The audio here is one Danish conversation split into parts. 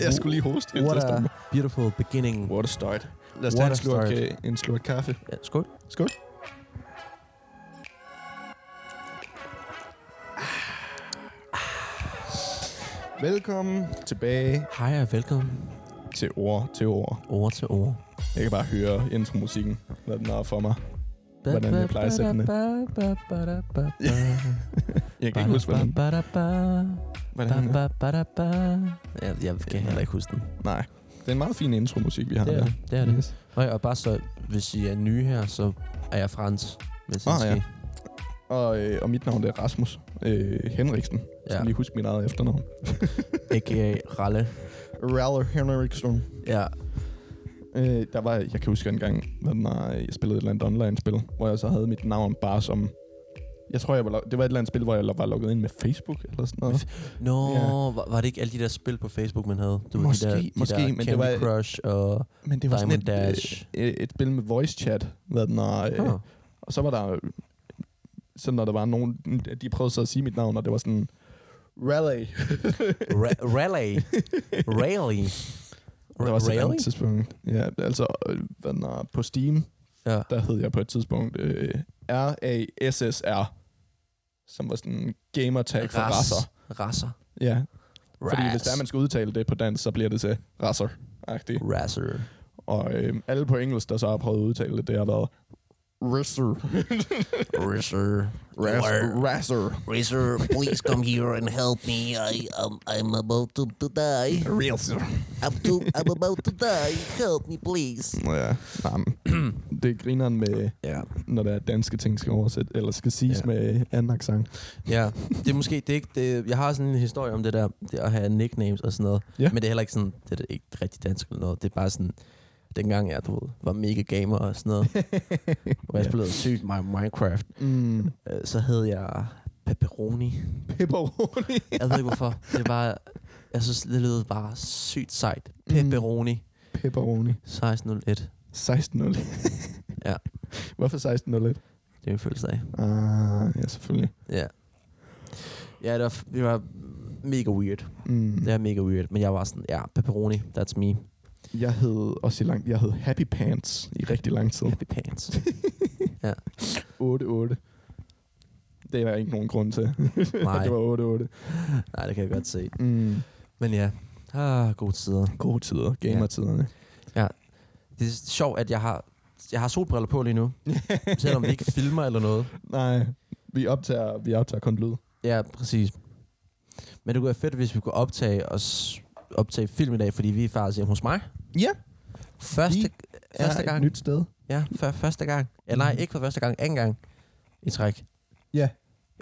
Jeg skulle lige hoste helt What a beautiful beginning. What a start. Lad os tage en slurk, start. øh, en slurk kaffe. Ja, skål. Skål. Velkommen tilbage Hej og velkommen. til ord til ord. Ord til ord. Jeg kan bare høre intromusikken, hvad den er for mig. Hvordan jeg plejer at sætte den. Jeg kan ikke huske, hvordan, hvordan den er. Jeg, jeg kan heller ikke huske den. Nej, det er en meget fin intromusik, vi har Det er der. det, er det. Yes. Og, og bare så, hvis I er nye her, så er jeg Frans. Hvis Ah, ja. Og, øh, og mit navn det er Rasmus øh, Henriksen. Jeg Ja. skal lige huske mit eget efternavn. A.k.a. Ralle. Raller Henriksen. Ja. Øh, der var, jeg kan huske en gang, er, jeg spillede et eller andet online-spil, hvor jeg så havde mit navn bare som... Jeg tror, jeg var, det var et eller andet spil, hvor jeg var logget ind med Facebook eller sådan noget. Nå, Ja. var, var det ikke alle de der spil på Facebook, man havde? Du Måske, de der, de måske, der men det Candy var- Crush og Men det var Diamond sådan et, Dash. øh, et, et spil med voice chat, hvad den er, øh, Huh. og så var der så når der var nogen, de prøvede så at sige mit navn, og det var sådan, Raleigh. Ra- Rally. Rally. Der var også et Rally? andet tidspunkt. Ja, altså, øh, hvad den er, på Steam, Ja. der hed jeg på et tidspunkt øh, R-A-S-S-R, som var sådan en gamertag for Ras- rasser. Rasser. Ja, fordi Ras. hvis der man skal udtale det på dansk, så bliver det til rasser-agtigt. Rasser. Og øh, alle på engelsk, der så har prøvet at udtale det, det har været Rasser. Rasser. Rasser. Razor, please come here and help me. I um, I'm about to, to die. Rasser. I'm to, I'm about to die. Help me, please. Ja, nej, men det er grineren med, Ja. når der er danske ting skal oversætte, eller skal siges ja. med anden accent. Ja, det er måske, det er ikke, det, jeg har sådan en historie om det der, det at have nicknames og sådan noget. Ja. Men det er heller ikke sådan, det er ikke rigtig dansk eller noget. Det er bare sådan, dengang jeg du ved, var mega gamer og sådan noget, hvor jeg spillede sygt meget Minecraft, Mm. øh, så hed jeg Pepperoni. Pepperoni. Jeg ved ikke hvorfor. Det var, jeg synes, det lød bare sygt sejt. Pepperoni. Pepperoni. 1601. 16.01. Ja. Hvorfor 16.01? Det er en følelse af. Ah, ja, selvfølgelig. Ja. Ja, det var, det var mega weird. Mm. Det er mega weird. Men jeg var sådan, ja, pepperoni, that's me. Jeg hed også i lang, jeg hed Happy Pants i rigtig lang tid. Happy pants. 8-8. Det er der ikke nogen grund til. Nej. det var 8-8. Nej, det kan jeg godt se. Mm. Men ja, ah, gode tider. Gode tider. Gamertiderne. Det er sjovt, at jeg har, jeg har solbriller på lige nu. selvom vi ikke filmer eller noget. Nej, vi optager, vi optager kun lyd. Ja, præcis. Men det kunne være fedt, hvis vi kunne optage os optage film i dag, fordi vi er faktisk hjemme hos mig. Ja. Første, Vi første er gang. et nyt sted. Ja, for første gang. Ja, nej, ikke for første gang, anden gang i træk. Ja.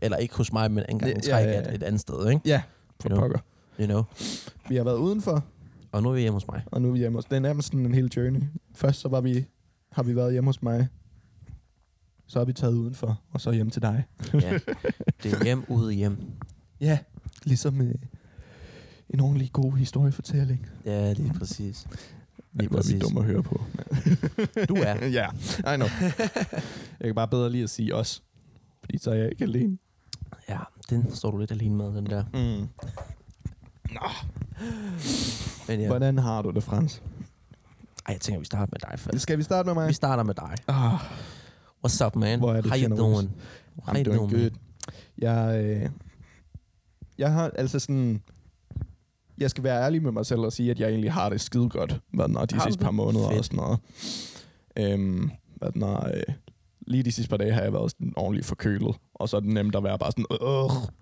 Eller ikke hos mig, men anden gang i træk ja, ja, ja. Et, et andet sted, ikke? Ja, for You know. pokker. You know. Vi har været udenfor, Og nu er vi hjemme hos mig. og nu er vi hjemme hos. Det er nærmest sådan en hel journey. Først så var vi, har vi været hjemme hos mig. Så har vi taget udenfor, og så hjem til dig. Ja. Det er hjem, ude, hjem. Ja, ligesom øh, en ordentlig god historiefortælling. Ja, lige præcis. Lige Lige var vi dumme at høre på. Du er. ja, I know. jeg kan bare bedre lige at sige os. Fordi så er jeg ikke alene. Ja, den står du lidt alene med, den der. Mm. Men ja. Hvordan har du det, Frans? Ej, jeg tænker, vi starter med dig først. Skal vi starte med mig? Vi starter med dig. Ah, What's up, man? Hvor er det How you doing? How I'm you doing doing, good. Jeg, øh, jeg har altså sådan... Jeg skal være ærlig med mig selv og sige, at jeg egentlig har det skide godt, hvad er, de Har sidste par måneder Fedt. og sådan noget. Øhm, hvad er, øh, lige de sidste par dage har jeg været sådan ordentligt forkølet, og så er det nemt at være bare sådan, øh,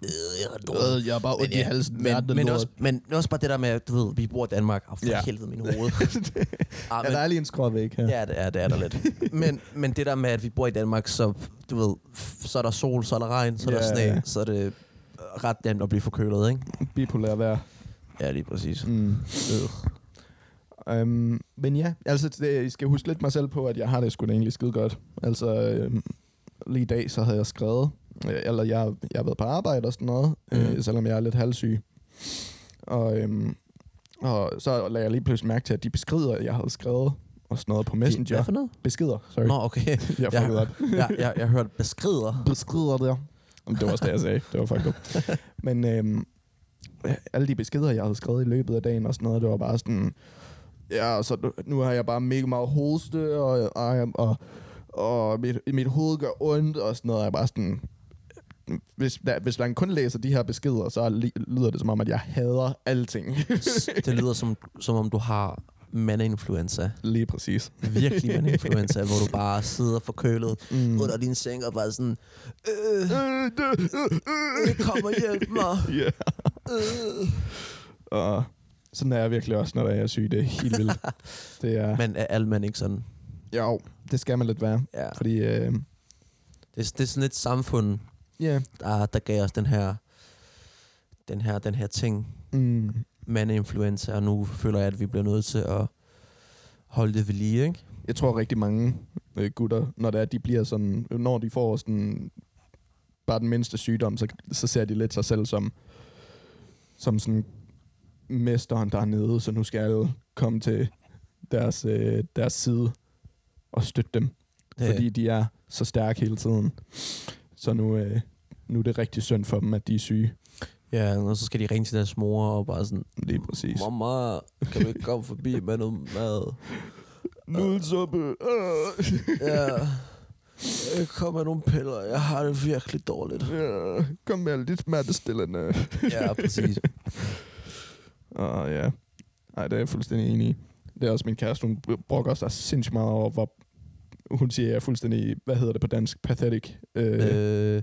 Øh, jeg øh, jeg er bare ondt i halsen, men, men, lort. også, men også bare det der med, du ved, vi bor i Danmark, og for Ja. ja. helvede min hoved. ah, Ja, der er lige en skråvæg her. Ja, det er, det er der lidt. men, men det der med, at vi bor i Danmark, så, du ved, så er der sol, så er der regn, så er der Ja, sne, ja. så er det ret nemt at blive forkølet, ikke? Bipolær vejr. Ja, lige præcis. Mm. Um, men ja, altså det, jeg skal huske lidt mig selv på, at jeg har det sgu da egentlig skide godt. Altså øhm, lige i dag, så havde jeg skrevet, øh, eller jeg, jeg har været på arbejde og sådan noget, mm. Øh, selvom jeg er lidt halvsyg. Og, øhm, og så lagde jeg lige pludselig mærke til, at de beskrider, jeg havde skrevet og sådan noget på Messenger. Hvad for noget? Beskeder, sorry. Nå, okay. jeg jeg, op. jeg, jeg, jeg hørte beskrider. Beskrider der. Jamen, det var også det, jeg sagde. Det var fucked up. Men øhm, alle de beskeder, jeg havde skrevet i løbet af dagen og sådan noget, det var bare sådan, ja, så nu, nu har jeg bare mega meget hoste, og, og, og, og mit, mit hoved gør ondt, og sådan noget, jeg bare sådan, hvis, der, hvis man kun læser de her beskeder, så lyder det som om, at jeg hader alting. Det lyder som, som om du har mandeinfluenza. Lige præcis. Virkelig mandeinfluenza, hvor du bare sidder forkølet Mm. under din seng og bare sådan, øh, øh, kom og hjælp mig. Ja. Øh. Og sådan er jeg virkelig også, når jeg er syg. Det er helt vildt. Det er, Men er alle mænd ikke sådan? jo, det skal man lidt være. Ja. Fordi, øh, Det, er- det er sådan et samfund, ja, der, der gav os den her, den her, den her ting, mm, mandeinfluenza, og nu føler jeg, at vi bliver nødt til at holde det ved lige, ikke? jeg tror rigtig mange øh, gutter, når det er, de bliver sådan, når de får sådan bare den mindste sygdom, så, så ser de lidt sig selv som, som sådan mesteren dernede, så nu skal alle komme til deres, øh, deres side og støtte dem, Det- fordi de er så stærke hele tiden. Så nu, øh, nu er det rigtig synd for dem, at de er syge. Ja, og så skal de ringe til deres mor og bare sådan, Lige præcis. Mamma, kan du ikke komme forbi med noget mad? Nudelsuppe. Ja. Jeg kom med nogle piller. Jeg har det virkelig dårligt. Ja, kom med de smertestillende. Ja, præcis. Og ja, nej, det er jeg fuldstændig enig i. Det er også min kæreste, hun brokker sig sindssygt meget over, hvor hun siger, at jeg er fuldstændig, hvad hedder det på dansk, pathetic, øh, øh,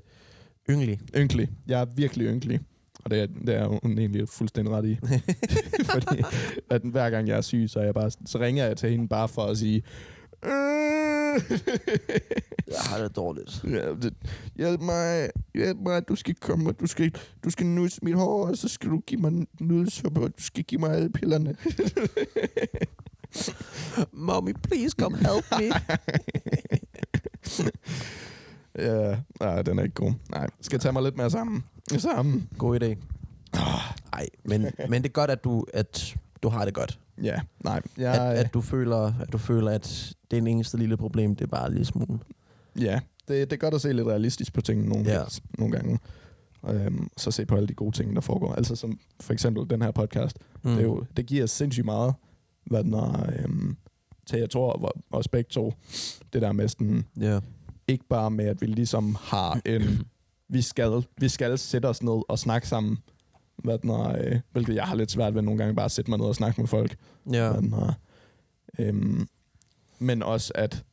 ynglig. ynkelig. Jeg er virkelig ynkelig. Og det er, det er hun egentlig fuldstændig ret i. Fordi at hver gang jeg er syg, så, er jeg bare, så ringer jeg til hende bare for at sige, øh, Jeg har det dårligt. Ja, det, hjælp mig, hjælp mig, du skal komme, og du skal, du skal nusse mit hår, og så skal du give mig nudelsuppe, og du skal give mig alle pillerne. Mommy, please come help me. ja, nej, den er ikke god. Nej, skal tage mig lidt mere sammen. Sammen. God idé. Nej, men, men det er godt, at du, at du har det godt. Ja, nej. At, Jeg, at, du føler, at du føler, at det er en eneste lille problem, det er bare lige smule. ja, det, det er godt at se lidt realistisk på tingene nogle, Ja. nogle gange. Øhm, så se på alle de gode ting, der foregår. Altså som for eksempel den her podcast. Mm. Det, er jo, det giver sindssygt meget, hvad den er, øhm, til jeg tror, hvor- os begge to, det der med sådan, Ja. ikke bare med, at vi ligesom har en... Vi skal, vi skal sætte os ned og snakke sammen. Hvad den er, øh, hvilket jeg har lidt svært ved nogle gange bare at sætte mig ned og snakke med folk. Ja. Hvad den er, øhm, men også, at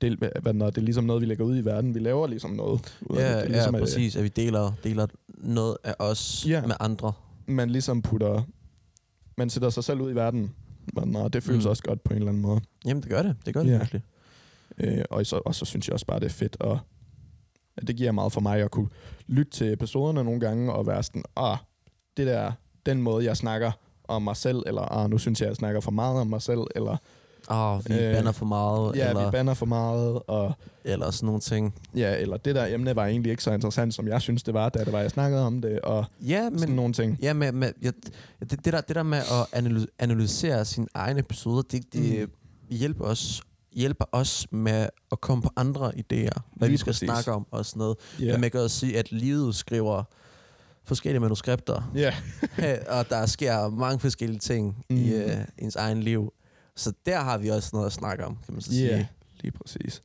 det, hvad er, det er ligesom noget, vi lægger ud i verden. Vi laver ligesom noget. ud af det. Ja, det er ja, ligesom, at, præcis. At vi deler, deler noget af os Ja. med andre. Man ligesom putter... Man sætter sig selv ud i verden. Den er, det føles Mm. mm. også godt på en eller anden måde. Jamen, det gør det. Det gør det Ja. virkelig. Øh, og, så, og så synes jeg også bare, det er fedt. Og at det giver meget for mig at kunne lytte til episoderne nogle gange og være sådan, ah, det der, den måde, jeg snakker om mig selv, eller ah, nu synes jeg, jeg snakker for meget om mig selv, eller Åh, oh, vi Øh, øh, banner for meget, ja, eller, vi banner for meget, og eller sådan nogle ting. ja, eller det der emne var egentlig ikke så interessant, som jeg synes, det var, da det var, jeg snakkede om det, og Ja, Men, sådan men nogle ting. ja, med, med, ja, det, det, der, det der med at analy- analysere sine egne episoder, det, det Mm. hjælper, os, hjælper os med at komme på andre idéer, hvad Lige vi skal præcis. snakke om og sådan noget. Yeah. Man kan også sige, at livet skriver forskellige manuskripter, ja. og der sker mange forskellige ting mm. i uh, ens egen liv. Så der har vi også noget at snakke om, kan man så Ja, sige. lige præcis.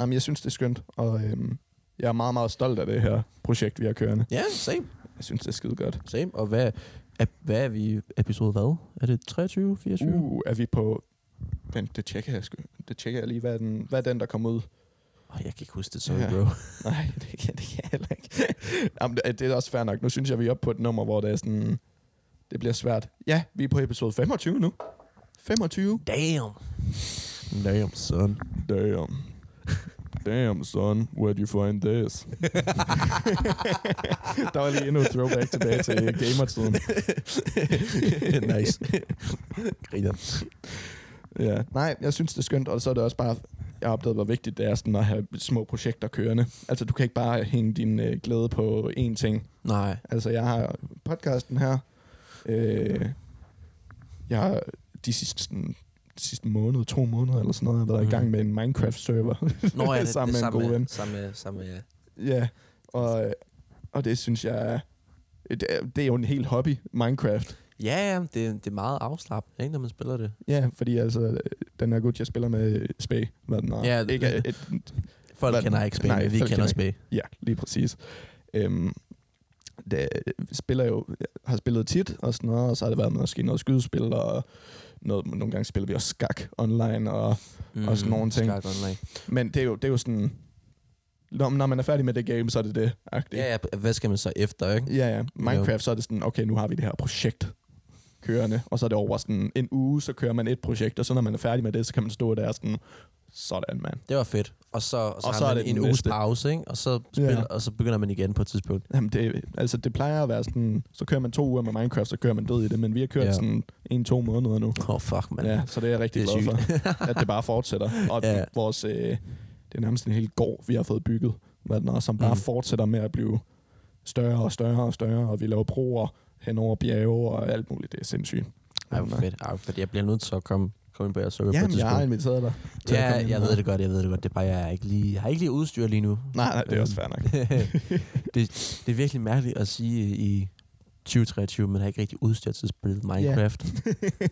Jamen, jeg synes, det er skønt, og øhm, jeg er meget, meget stolt af det her projekt, vi har kørende. Ja, same. Jeg synes, det er skide godt. Same. Og hvad, er, hvad er vi episode hvad? Er det 23, 24? Uh, er vi på... Vent, det tjekker jeg sgu. Det tjekker jeg lige. Hvad er den, hvad er den der kom ud? Oh, jeg kan ikke huske det, sorry Ja. bro. Nej, det kan, det kan jeg heller ikke. Jamen, det, det er også fair nok. Nu synes jeg, vi er oppe på et nummer, hvor det er sådan... Det bliver svært. Ja, vi er på episode 25 nu. 25? Damn. Damn, son. Damn. Damn, son. Where'd you find this? der var lige endnu et throwback tilbage til gamertiden. nice. Griner. Ja. Nej, jeg synes, det er skønt, og så er det også bare, jeg har opdaget, hvor vigtigt det er sådan at have små projekter kørende. Altså, du kan ikke bare hænge din øh, glæde på én ting. Nej. Altså, jeg har podcasten her. Øh, jeg har de sidste, de sidste måned, to måneder eller sådan noget, har været Mhm. i gang med en Minecraft-server. Nå, ja, det, Sammen det, med en god ven. Sammen med, sammen med, ja. ja, og, og det synes jeg det, er, det er jo en helt hobby, Minecraft. Ja, ja, det, det er meget afslappende, ikke, når man spiller det. Ja, fordi altså, den er god, jeg spiller med Spay. Hvad den er. Ja, ikke et, Folk Hvad- kender ikke spil, Nej, vi kender spil. Ja, lige præcis. Øhm, det, spiller jo, har spillet tit og sådan noget, og så har det været måske noget skydespil, og noget, nogle gange spiller vi også skak online, og, Mm, Og sådan nogle ting. Skak online. men det er, jo, det er jo sådan, når, når man er færdig med det game, så er det det. -agtigt. Ja, ja, hvad skal man så efter, ikke? ja, ja. Minecraft, så er det sådan, okay, nu har vi det her projekt kørende, og så er det over sådan en uge, så kører man et projekt, og så når man er færdig med det, så kan man stå der sådan, sådan mand. Det var fedt. Og så, og så, Og har så man en uges næste. pause, ikke? Og så, spiller, Ja. og så begynder man igen på et tidspunkt. Jamen det, altså det plejer at være sådan, så kører man to uger med Minecraft, så kører man død i det, men vi har kørt Ja. sådan en-to måneder nu. Åh, oh, fuck, man. Ja, så det er jeg rigtig Det er glad sygt. for, at det bare fortsætter. Og Ja. vores, øh, det er nærmest en hel gård, vi har fået bygget, hvad den er, som bare Mm. fortsætter med at blive større og større og større, og vi laver broer hen over bjerge og alt muligt. Det er sindssygt. Ej, hvor fedt. Ej, fedt. Jeg bliver nødt til at komme, Coming Bear Circle Jamen, på et jeg har tidspunkt. inviteret dig. til Ja, jeg ved det godt, jeg ved det godt. Det er bare, jeg, er ikke lige, jeg har ikke lige udstyr lige nu. Nej, nej, det er også fair nok. det, det er virkelig mærkeligt at sige i 2023, man har ikke rigtig udstyr til at spille Minecraft.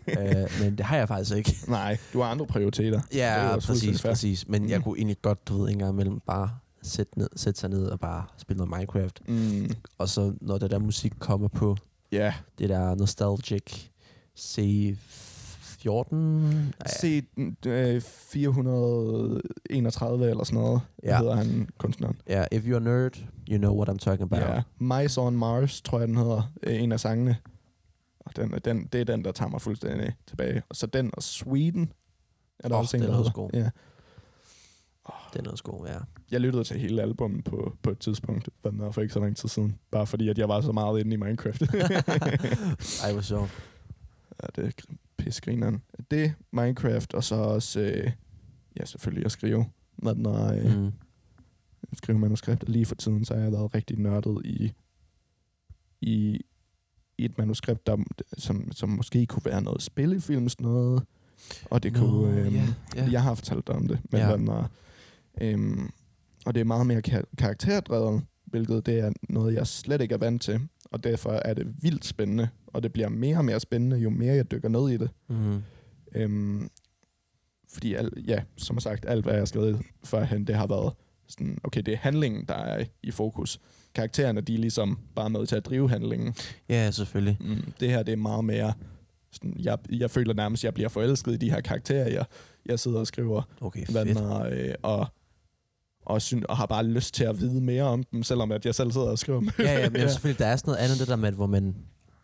Yeah. øh, men det har jeg faktisk ikke. Nej, du har andre prioriteter. Ja, præcis, fair. præcis. Men jeg mm. kunne egentlig godt, du ved, en gang imellem bare sætte, ned, sætte sig ned og bare spille noget Minecraft. Mm, Og så når der der musik kommer på, ja, det der nostalgic save 14... se mm, øh, 431 eller sådan noget, ja. hedder han kunstneren. Ja, yeah, If You're a Nerd, You Know What I'm Talking About. Ja, Mice on Mars, tror jeg den hedder, øh, en af sangene. Og den, den, det er den, der tager mig fuldstændig tilbage. Og så den og Sweden, er der oh, også en, der hedder. Ja. Den er også god, ja. Jeg lyttede til hele albummet på, på et tidspunkt, der for ikke så lang tid siden. Bare fordi, at jeg var så meget inde i Minecraft. Ej, hvor sjovt. Ja, det er grimt gr- pissegrineren. Det, Minecraft, og så også, øh, ja, selvfølgelig at skrive. Når øh, Mm. skrive manuskripter. Lige for tiden, så har jeg været rigtig nørdet i, i, i et manuskript, der, som, som måske kunne være noget spillefilm, sådan noget. Og det Nå, kunne... øhm, ja, ja. Jeg har fortalt dig om det, men den er, øhm, og det er meget mere kar- karakterdrevet, hvilket det er noget, jeg slet ikke er vant til. Og derfor er det vildt spændende, og det bliver mere og mere spændende, jo mere jeg dykker ned i det. Mm. Øhm, fordi, al, ja, som sagt, alt hvad jeg har skrevet førhen, det har været sådan, okay, det er handlingen, der er i fokus. Karaktererne, de er ligesom bare med til at drive handlingen. Ja, selvfølgelig. Mm, det her, det er meget mere, sådan, jeg, jeg føler nærmest, at jeg bliver forelsket i de her karakterer, jeg, jeg sidder og skriver, Okay, fedt. er, øh, og, og, syn, og har bare lyst til at vide mere om dem, selvom at jeg selv sidder og skriver dem. Ja, ja, men ja. selvfølgelig, der er sådan noget andet det der med, hvor man,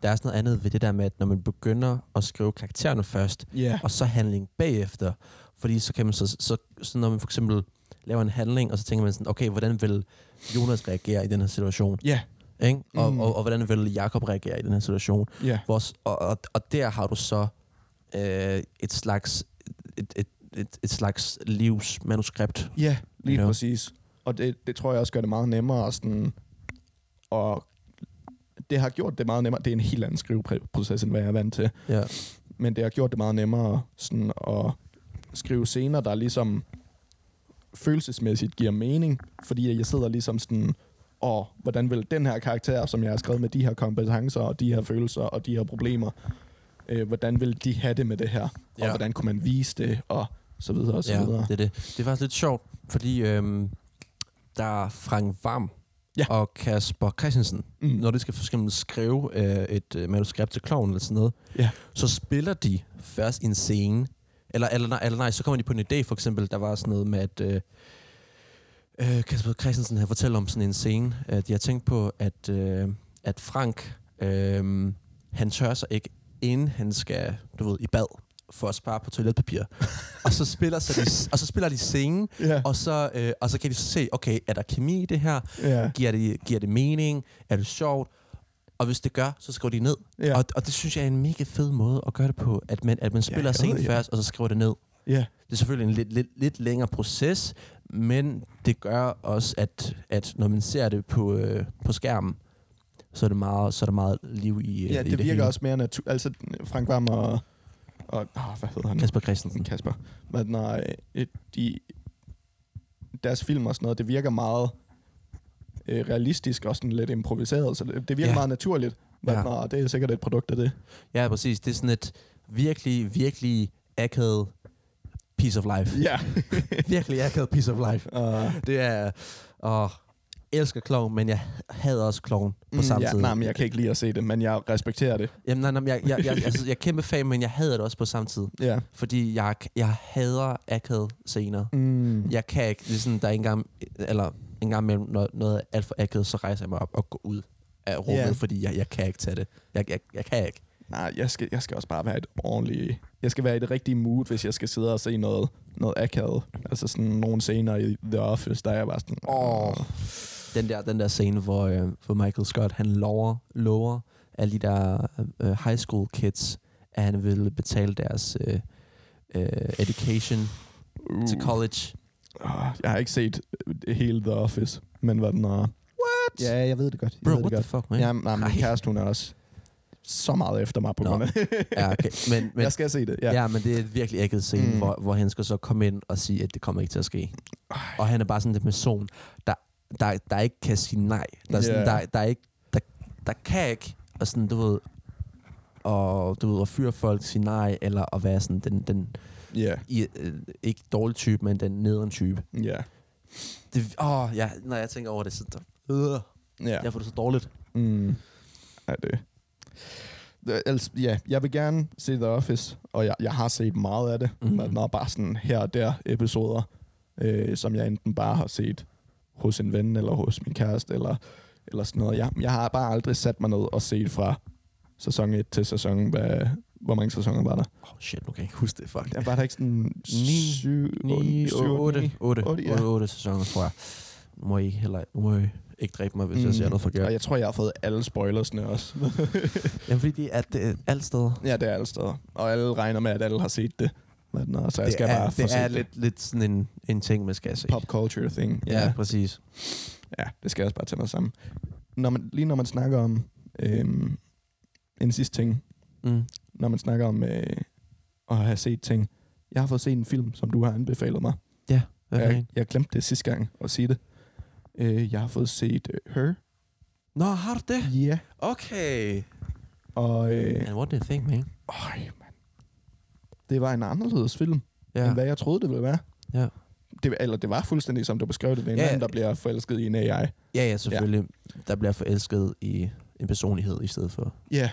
der er sådan noget andet ved det der med, at når man begynder at skrive karaktererne først, Ja, og så handling bagefter, fordi så kan man så, så, så når man for eksempel laver en handling, og så tænker man sådan, okay, hvordan vil Jonas reagere i den her situation? ja, Ikke? Og, Mm. og, og, hvordan vil Jakob reagere i den her situation? ja, Hvor, og, og, og der har du så øh, et slags et, et, et, et slags livsmanuskript. ja, lige Ja. præcis. Og det, det tror jeg også gør det meget nemmere. Sådan, og det har gjort det meget nemmere. Det er en helt anden skriveproces, end hvad jeg er vant til. Ja. Men det har gjort det meget nemmere sådan, at skrive scener, der ligesom følelsesmæssigt giver mening. Fordi jeg sidder ligesom sådan, og hvordan vil den her karakter, som jeg har skrevet med de her kompetencer, og de her følelser, og de her problemer, øh, hvordan vil de have det med det her? Ja. Og hvordan kunne man vise det, og så videre, og så ja, videre. det er det. Det er faktisk lidt sjovt, fordi øhm, der er Frank Varm Ja. og Kasper Christensen, Mm. når de skal for eksempel skrive øh, et øh, manuskript til kloven eller sådan noget, Ja. så spiller de først en scene, eller, eller, nej, eller nej, så kommer de på en idé, for eksempel, der var sådan noget med, at øh, øh, Kasper Christensen havde fortalt om sådan en scene, at de har tænkt på, at, øh, at Frank, øh, han tør sig ikke, inden han skal, du ved, i bad, for at spare på toiletpapir. og, så spiller, så de, og så spiller de scenen, Ja, og så, øh, og så kan de så se, okay, er der kemi i det her? ja, Giver det, giver det mening? Er det sjovt? Og hvis det gør, så skriver de ned. ja, Og, og det synes jeg er en mega fed måde at gøre det på, at man, at man spiller ja, scenen ja. først, og så skriver det ned. ja. Det er selvfølgelig en lidt, lidt, lidt længere proces, men det gør også, at, at når man ser det på, øh, på skærmen, så er, det meget, så er der meget liv i, øh, ja i det virker hele. også mere naturligt. Altså, Frank Vam og, og oh, hvad hedder han? Kasper Christensen. Kasper. Er, øh, de, deres film og sådan noget, det virker meget øh, realistisk og sådan lidt improviseret, så det, det virker Ja. meget naturligt. Men Ja. ja. det er sikkert et produkt af det. Ja, præcis. Det er sådan et virkelig, virkelig akavet piece of life. Ja. virkelig akavet piece of life. uh, Det er... Åh, elsker klovn, men jeg hader også klovn på mm, samme ja, tid. nej, men jeg kan ikke lide at se det, men jeg respekterer det. Jamen, nej, nej, jeg, jeg, jeg, altså, jeg er kæmpe fan, men jeg hader det også på samme tid. Ja. Fordi jeg, jeg hader akavet scener. Mm. Jeg kan ikke, sådan, der er en gang, eller en gang imellem, når noget er alt for akavet, så rejser jeg mig op og går ud af rummet, Ja. fordi jeg, jeg kan ikke tage det. Jeg, jeg, jeg kan ikke. Nej, jeg skal, jeg skal også bare være et ordentligt... Jeg skal være i det rigtige mood, hvis jeg skal sidde og se noget, noget akavet. Altså sådan nogle scener i The Office, der er jeg bare sådan... Åh. Den der, den der scene, hvor, øh, hvor Michael Scott, han lover, lover alle de der øh, high school kids, at han vil betale deres øh, øh, education uh, til college. Uh, jeg har ikke set øh, hele The Office, men hvad den er... What? Ja, jeg ved det godt. Jeg Bro, ved what det the godt. fuck, man? Ja, nej, min Ej. kæreste, hun er også så meget efter mig på Nå. grund af Ja, okay. Men, men, Jeg skal se det, ja. ja. men det er virkelig ægget scene, mm. Hvor, hvor han skal så komme ind og sige, at det kommer ikke til at ske. Og han er bare sådan en person, der, der, der ikke kan sige nej. Der, er sådan, Ja. der, der, er ikke, der, der kan ikke, og sådan, du ved, og du ved, at fyre folk, sige nej, eller at være sådan den, den Ja, i, øh, ikke dårlig type, men den nederen type. ja, Det, åh, ja, når jeg tænker over det, så der, øh, ja. jeg får det så dårligt. Mm. Ja, det... det altså, ja, jeg vil gerne se The Office, og jeg, jeg har set meget af det, mm. men når bare sådan her og der episoder, øh, som jeg enten bare har set hos en ven, eller hos min kæreste, eller, eller sådan noget. Jeg, jeg har bare aldrig sat mig ned og set fra sæson 1 til sæson, hvad, hvor mange sæsoner var der? Åh, oh, shit, nu kan jeg ikke huske det, fuck. Der var der ikke sådan Ni- 7, 9, 8, 8, 8, Otte, ja. 8, sæsoner, tror jeg. Nu må I heller nu må I ikke dræbe mig, hvis mm. jeg siger noget forkert. Og jeg tror, jeg har fået alle spoilersne også. Jamen, fordi det er det, alt steder. ja, det er alle steder. Og alle regner med, at alle har set det. Men, uh, så jeg det skal er, bare det er det. lidt, lidt sådan en, en ting, man skal se. pop culture thing. Ja, ja, præcis. ja, det skal jeg også bare tage mig sammen. Når man, lige når man snakker om øhm, en sidste ting, Mm. når man snakker om øh, at have set ting. Jeg har fået set en film, som du har anbefalet mig. Hvad er Jeg, jeg glemte det sidste gang at sige det. Øh, jeg har fået set øh, Her. Nå, har du det? Ja. Okay. Og øh, And what do you think, man? øj. Det var en anderledes film, ja. End hvad jeg troede, det ville være. Ja. Det, eller det var fuldstændig, som du beskrev det, ved en Ja, mand, der bliver forelsket i en AI. Ja, ja, selvfølgelig. Ja. Der bliver forelsket i en personlighed i stedet for. Ja.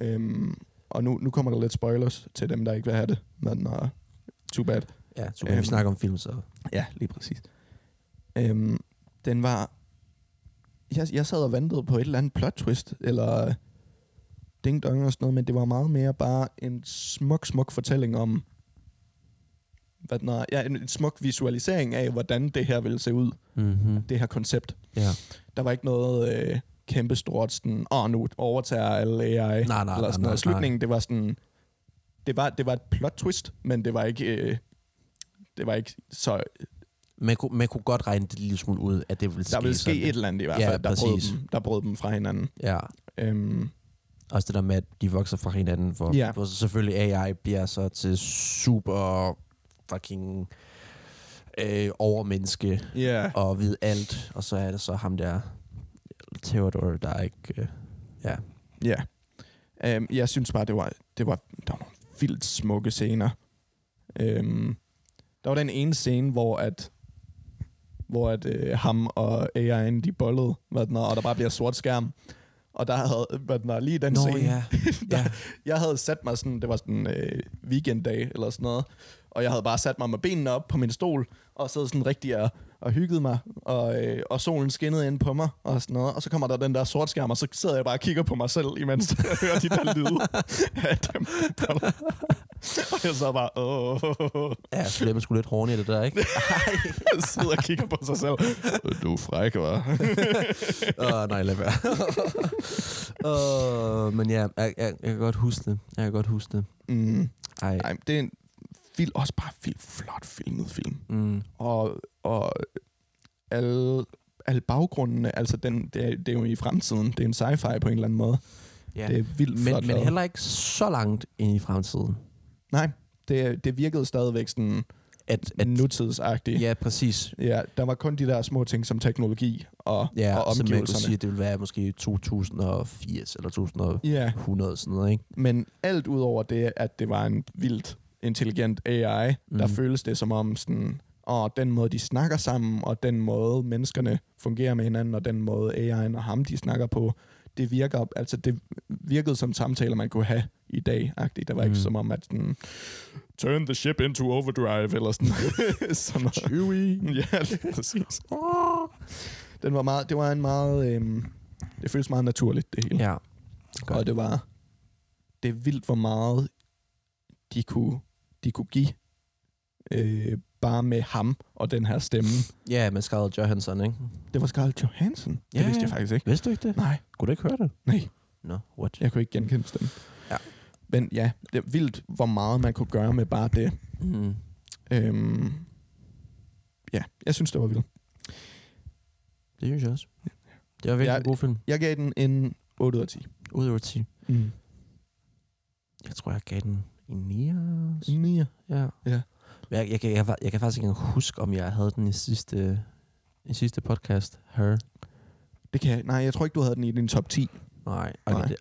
Øhm, og nu, nu kommer der lidt spoilers til dem, der ikke vil have det. Men uh, too bad. Ja, så vi Øhm. snakker om film, så... Ja, lige præcis. Øhm, den var... Jeg, jeg sad og ventede på et eller andet plot twist, eller ding dong og sådan noget, men det var meget mere bare en smuk, smuk fortælling om, hvad den er, ja, en, en smuk visualisering af, hvordan det her ville se ud, Mm-hmm. det her koncept. Ja. Der var ikke noget øh, kæmpestort sådan, åh, oh, nu overtager alle AI, nej, eller nej, sådan nej, noget. Slutningen, det var sådan, det var, det var et plot twist, men det var ikke, øh, det var ikke så, Man kunne, man kunne godt regne det lille smule ud, at det ville ske der ville ske sådan. et eller andet i hvert Ja, fald, der, brød dem, der brød dem fra hinanden. Ja. Øhm, Også det der med, at de vokser fra hinanden, hvor, Ja. hvor selvfølgelig AI bliver så til super fucking øh, overmenneske yeah. og ved alt, og så er det så ham der, Theodore, der er ikke... Øh, ja. Ja. Øhm, jeg synes bare, det var, det var, der var nogle vildt smukke scener. Øhm, der var den ene scene, hvor at hvor at øh, ham og AI'en, de bollede, hvad den og der bare bliver sort skærm. Og der havde, hvad den er, lige den Nå, scene, ja. ja. jeg havde sat mig sådan, det var sådan øh, weekenddag eller sådan noget, og jeg havde bare sat mig med benene op på min stol, og sad sådan rigtig og, og hyggede mig, og, øh, og solen skinnede ind på mig, og sådan noget, og så kommer der den der sort skærm, og så sidder jeg bare og kigger på mig selv, imens jeg hører de der lyde af dem. og jeg så bare, åh, Ja, så bliver man sgu lidt horny af det der, ikke? jeg sidder og kigger på sig selv. Du er fræk, hva'? Åh, oh, nej, lad være. oh, men ja, jeg, jeg, jeg kan godt huske det. Jeg kan godt huske det. mm, Ej. nej, det er en vild, også bare vildt flot filmet film. Mm. og, og alle, alle baggrundene, altså den, det, er, det er jo i fremtiden, det er en sci-fi på en eller anden måde. Ja. Det er vildt flot Men, men lavet. heller ikke så langt ind i fremtiden. Nej, det, det virkede stadigvæk sådan at, at nutidsagtig. ja, præcis. ja, der var kun de der små ting som teknologi og, Ja, og så man kunne omgivelserne. sige, at det ville være måske 2080 eller 2100 Ja, sådan noget, ikke? men alt ud over det, at det var en vildt intelligent AI, mm. der Mhm. føles det som om sådan, og den måde, de snakker sammen, og den måde, menneskerne fungerer med hinanden, og den måde, AI'en og ham, de snakker på, det virker, altså det virkede som samtaler, man kunne have i dag -agtigt. Der var ikke Mm. som om, at sådan, turn the ship into overdrive, eller sådan, noget. Chewie. Ja, lige præcis. Den var meget, det var en meget, øhm, det føles meget naturligt, det hele. Ja. Og det var, det er vildt, hvor meget de kunne, de kunne give øh, bare med ham og den her stemme. Ja, med Scarlett Johansson, ikke? Det var Scarlett Johansson. Det Ja, vidste jeg faktisk ikke. Vidste du ikke det? Nej, Kunne du ikke høre det? nej. No, what? Jeg kunne ikke genkende stemmen. Ja. Men ja, det er vildt, hvor meget man kunne gøre med bare det. Mm. Øhm, ja, jeg synes, det var vildt. Det synes jeg også. Det var virkelig Ja. en god film. Jeg gav den en 8 ud af 10. Ud over 10. Mm. Jeg tror, jeg gav den en 9. også. En 9. Ja. Ja. Jeg, jeg, kan- jeg, jeg, jeg kan faktisk ikke engang huske, om jeg havde den i sidste, i sidste podcast. Her. Det kan jeg. Nej, jeg tror ikke, du havde den i din top 10. Nej. Og, Nej. Det,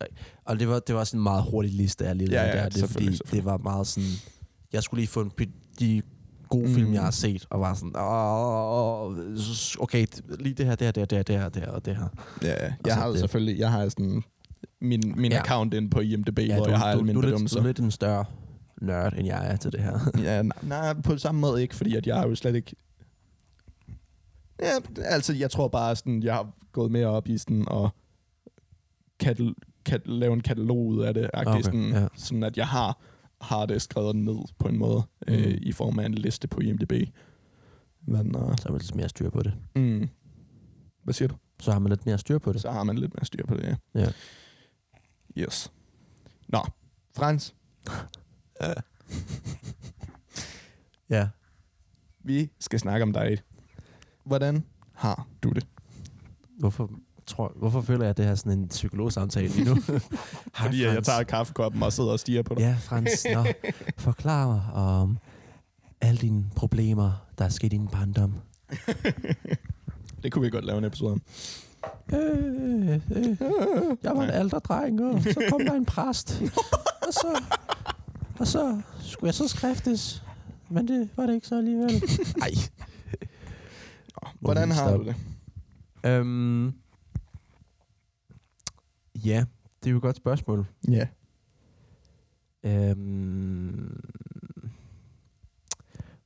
og det var, det var sådan en meget hurtig liste, jeg lige Ja, ja, der. Det fordi, selvfølgelig, det var meget sådan... Jeg skulle lige få en, de gode Mm. film, jeg har set, og var sådan, Åh, okay, lige det her, det her, det her, det her, det her, og det her. Ja, jeg har det- selvfølgelig, jeg har sådan min, min Ja. account inde på IMDb, Ja, hvor du, jeg har du, alle mine du, er lidt, du bedømmelser. er lidt en større nørd, end jeg er til det her. Ja, nej, nej, på samme måde ikke, fordi at jeg har jo slet ikke... Ja, altså, jeg tror bare, sådan, jeg har gået mere op i sådan at katal- kat- lave en katalog ud af det, Okay, sådan, ja. sådan at jeg har, har det skrevet ned på en måde, mm. Mm. øh, i form af en liste på IMDb. Men, uh, Så har man lidt mere styr på det. mm, hvad siger du? Så har man lidt mere styr på det. Så har man lidt mere styr på det, ja. Ja. Yes. Nå, Frans, Ja. vi skal snakke om dig. Hvordan har du det? Hvorfor, tror, hvorfor føler jeg, at det her er sådan en psykologsamtale lige nu? Hej, Fordi at jeg Frans. tager kaffekoppen og sidder og stiger på dig. Ja, Frans. Nå, forklar mig om alle dine problemer, der er sket i din barndom. Det kunne vi godt lave en episode om. Øh, øh, jeg var en alderdreng, og så kom der en præst. Og så, og så skulle jeg så skriftes. Men det var det ikke så alligevel. Ej. Hvordan har du det? Øhm, ja, det er jo et godt spørgsmål. Ja. Øhm,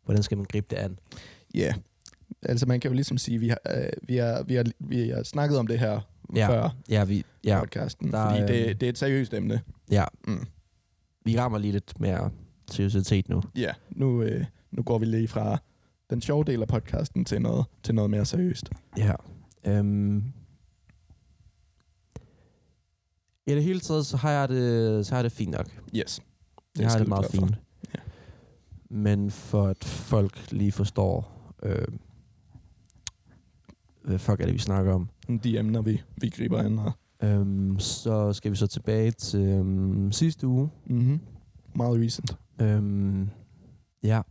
hvordan skal man gribe det an? Ja. Altså man kan jo ligesom sige, vi har, øh, vi har, vi har, vi har snakket om det her Ja. før Ja, vi, ja, podcasten, der, fordi øhm, det, det er et seriøst emne. ja. Mm. Vi rammer lige lidt mere seriøsitet nu. Ja, nu, øh, nu går vi lige fra den sjove del af podcasten til noget, til noget mere seriøst. Ja. Øhm, I det hele taget, så har jeg det, så har jeg det fint nok. Yes. Jeg har det meget glad for. fint. Ja. Men for at folk lige forstår, øh, hvad fuck er det, vi snakker om, De emner, vi, vi griber an. Og, øhm, så skal vi så tilbage til øhm, sidste uge. mm-hmm. Meget recent. Øhm, ja.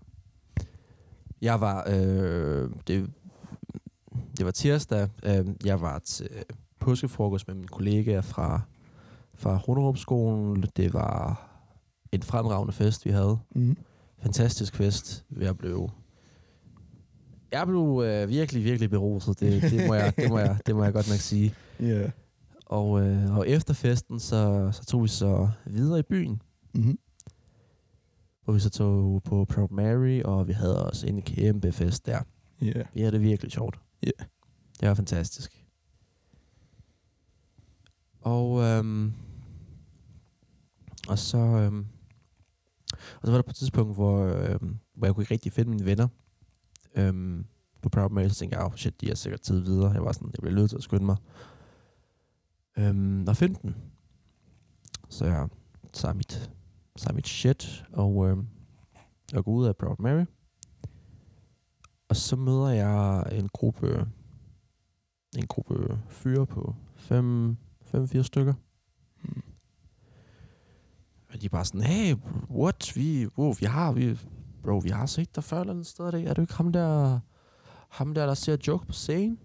Jeg var, øh, det, det var tirsdag, øh, jeg var til påskefrokost med mine kollegaer fra, fra Runderupskolen. Det var en fremragende fest, vi havde. Mm. Fantastisk fest. Jeg blev, jeg blev øh, virkelig, virkelig beruset. Det, det, må jeg, det, må jeg, det må jeg godt nok sige. Yeah. Og, øh, og efter festen, så, så tog vi så videre i byen. Mm-hmm. hvor vi så tog på Proud Mary, og vi havde også en kæmpe fest der. Yeah. Vi havde det virkelig sjovt. Ja. Det var fantastisk. Og, øhm, og så, øhm, og så var der på et tidspunkt, hvor, øhm, hvor jeg kunne ikke rigtig finde mine venner. Øhm, på Proud Mary, så tænkte jeg, oh, shit, de har sikkert tid videre. Jeg var sådan, jeg bliver nødt til at skynde mig. Øhm, og finde den. Så jeg tager mit, tager mit shit, og øhm, jeg går ud af Proud Mary. Og så møder jeg en gruppe, en gruppe fyre på 5-4 stykker. Mm. Og de er bare sådan, hey, what? Vi, wow, vi har, vi, bro, vi har set dig før eller andet sted, det, er du ikke ham der, ham der, der ser joke på scenen?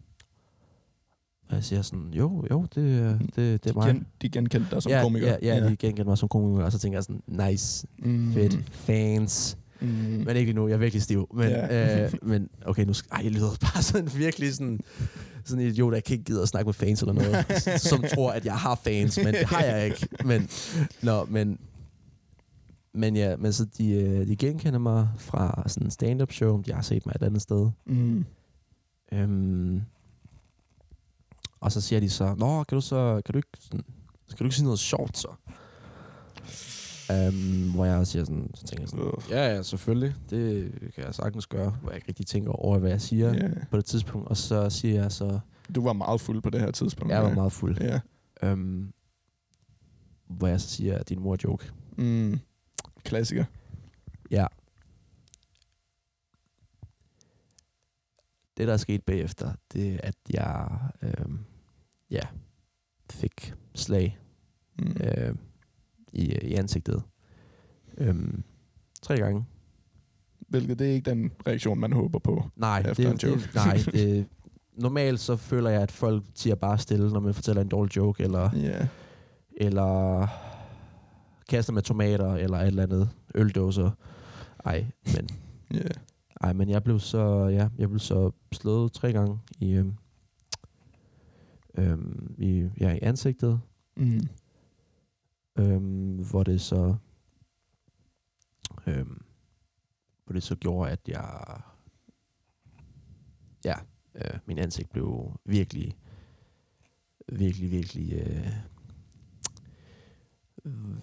Og jeg siger sådan, jo, jo, det, øh, det, det er De, mig. gen, de genkendte dig som ja, komiker. Ja, ja, ja. de genkendte mig som komiker, og så tænker jeg sådan, nice, Mm. fedt, fans. Mm. Men ikke nu, jeg er virkelig stiv. Men, Ja. øh, men okay, nu skal, ej, jeg lyder bare sådan virkelig sådan, sådan en idiot, der ikke gider at snakke med fans eller noget, som tror, at jeg har fans, men det har jeg ikke. Men, nå, men, men ja, men så de, øh, de genkender mig fra sådan en stand-up show, de har set mig et andet sted. Mm. Øhm, og så siger de så, Nå, kan du så, kan du ikke, sådan, skal du ikke sige noget sjovt så? Øhm, hvor jeg siger sådan, så tænker jeg sådan, ja, ja, selvfølgelig, det kan jeg sagtens gøre, hvor jeg ikke rigtig tænker over, hvad jeg siger Ja. på det tidspunkt. Og så siger jeg så, Du var meget fuld på det her tidspunkt. jeg var meget fuld. Ja. Øhm, hvor jeg så siger, din mor er joke. Mm. Klassiker. Ja. Det, der er sket bagefter, det er, at jeg øhm, ja, fik slag Mm. øh, i, i ansigtet. Øhm, tre gange. Hvilket det er ikke den reaktion, man håber på. Nej, Efter det, en joke. det, nej det, normalt så føler jeg, at folk tiger bare stille, når man fortæller en dårlig joke, eller, Ja. eller kaster med tomater, eller et eller andet øldåser. Ej, men, Ja. Ej, men jeg blev så, ja, jeg blev så slået tre gange i, øhm, øhm, i, ja, i ansigtet, Mm. øhm, hvor det så øhm, hvor det så gjorde, at jeg ja, øh, min ansigt blev virkelig virkelig, virkelig øh,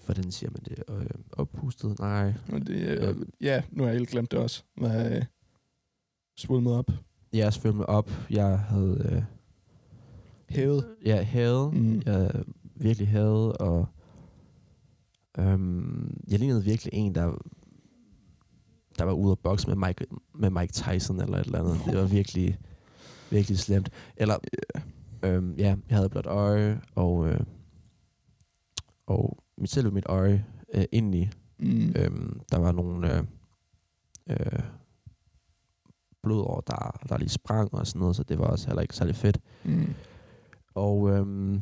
hvordan siger man det? Øh, oppustet? Nej. Det, øh, Øhm. ja, nu har jeg helt glemt det også. Hvad, øh, svulmet op. Jeg svømmede mig op. Jeg havde øh, Hævet. jeg havde Mm. jeg virkelig havde, og øhm, jeg lignede virkelig en, der der var ude at bokse med Mike, med Mike Tyson eller et eller andet. Det var virkelig, virkelig slemt. Eller, øhm, ja, jeg havde blot øje, og, øh, og mit selve mit øje øh, indeni, Mm. øhm, der var nogle øh, øh, blodår, der, der lige sprang og sådan noget, så det var også heller ikke særlig fedt. Mm. Og, øhm,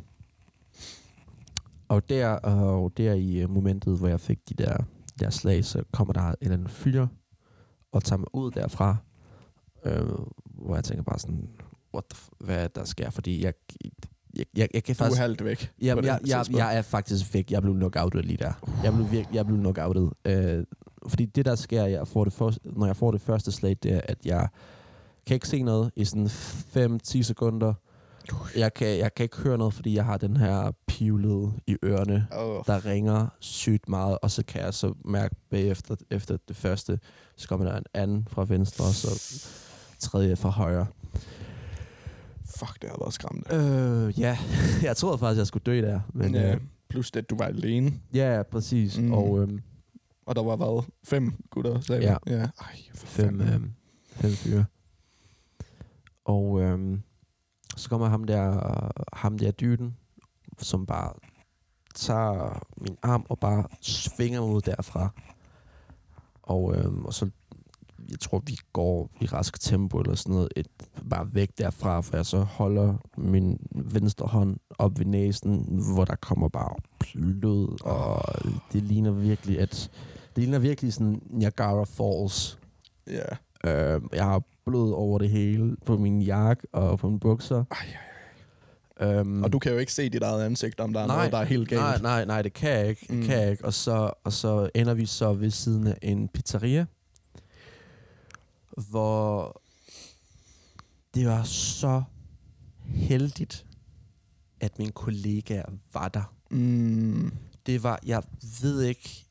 og, der, og der i øh, momentet, hvor jeg fik de der, der slag, så kommer der en eller anden fyr og tager mig ud derfra. Øh, hvor jeg tænker bare sådan, what the f- hvad er der sker? Fordi jeg, jeg, jeg, jeg kan Du er faktisk... halvt væk. Jamen, jeg, jeg, tidspunkt. jeg er faktisk væk. Jeg blev knockoutet lige der. Jeg blev, virke, jeg blev knockoutet. Øh, fordi det, der sker, jeg får det første, når jeg får det første slag, det er, at jeg kan ikke se noget i sådan 5-10 sekunder. Jeg kan, jeg kan ikke høre noget, fordi jeg har den her pivlede i ørerne, Åh, der ringer sygt meget, og så kan jeg så mærke bagefter efter det første, så kommer der en anden fra venstre, og så tredje fra højre. fuck, det har været skræmmende. Øh, ja, jeg troede faktisk, jeg skulle dø der. Men, ja. øh, Plus det, at du var alene. ja, præcis. Mm. Og øhm, Og der var været fem gutter, sagde Ja. ja. Ej, for fem, øhm, fem fyre. Og øhm, så kommer ham der, ham der dyden, som bare tager min arm og bare svinger ud derfra. Og, øhm, og så, jeg tror, vi går i rask tempo eller sådan noget, et, bare væk derfra, for jeg så holder min venstre hånd op ved næsen, hvor der kommer bare blod, og det ligner virkelig, at det ligner virkelig sådan Niagara Falls. Ja. Øh, jeg har blod over det hele på min jakke og på mine bukser. Ej, Øhm, Og du kan jo ikke se dit eget ansigt, om der er nej, noget, der er helt galt. Nej, nej, nej, det kan jeg ikke. Mm. kan jeg ikke. Og, så, og så ender vi så ved siden af en pizzeria, hvor det var så heldigt, at mine kollegaer var der. Mm. Det var, jeg ved ikke,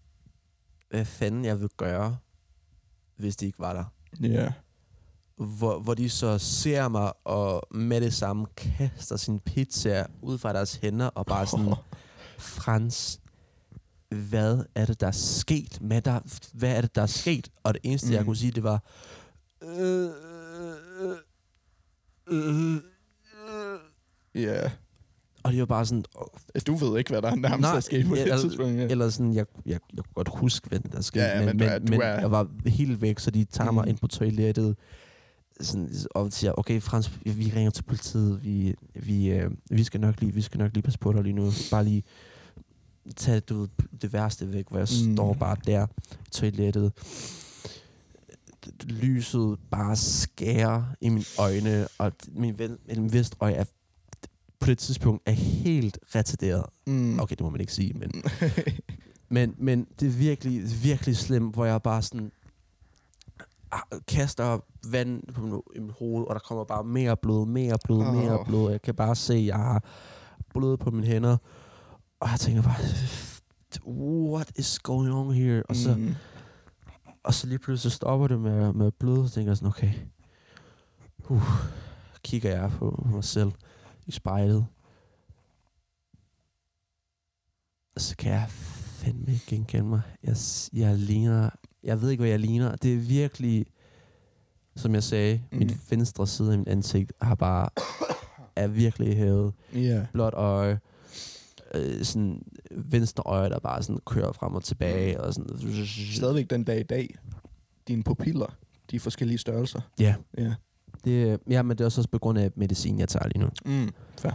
hvad fanden jeg vil gøre, hvis de ikke var der. Ja. hvor, hvor de så ser mig og med det samme kaster sin pizza ud fra deres hænder og bare sådan, Frans, hvad er det, der er sket med dig? Hvad er det, der er sket? Og det eneste, mm. jeg kunne sige, det var. Ja. Og det var bare sådan, Du ved ikke, hvad der nærmest Nej, er sket på det eller- tidspunkt. Ja. eller sådan, jeg, jeg, jeg kunne godt huske, hvad der skete, Ja, ja, men men, du men, er- du men er- jeg var helt væk, så de tager mig Mm. ind på toilettet, sådan, og siger, okay Frans, vi- ringer til politiet, vi, vi, øh, vi, skal nok lige, vi skal nok lige passe på dig lige nu, bare lige tage du ved, det værste væk, hvor jeg mm. står bare der i toilettet. Lyset bare skærer i mine øjne, og min, ven, min venstre øje er på det tidspunkt er helt retarderet. Mm. Okay, det må man ikke sige, men men, men det er virkelig, virkelig slemt, hvor jeg bare sådan ah, kaster vand på mit hoved, og der kommer bare mere blod, mere blod, Åh. mere blod. Jeg kan bare se, at jeg har blod på mine hænder. Og jeg tænker bare, what is going on here? Og så, Mm. Og så lige pludselig stopper det med, med at bløde, så tænker sådan, okay, uh, kigger jeg på mig selv i spejlet. Og så kan jeg fandme ikke genkende mig. Jeg, jeg ligner, jeg ved ikke, hvad jeg ligner. Det er virkelig, som jeg sagde, mm. min venstre side af mit ansigt har bare, er virkelig hævet. Ja. Blåt øje, øh, sådan venstre øje, der bare sådan kører frem og tilbage. Og sådan, Stadigvæk den dag i dag. Dine pupiller, de er forskellige størrelser. Ja, Ja. det, ja, men det er også på grund af medicin, jeg tager lige nu. Mm. Fair.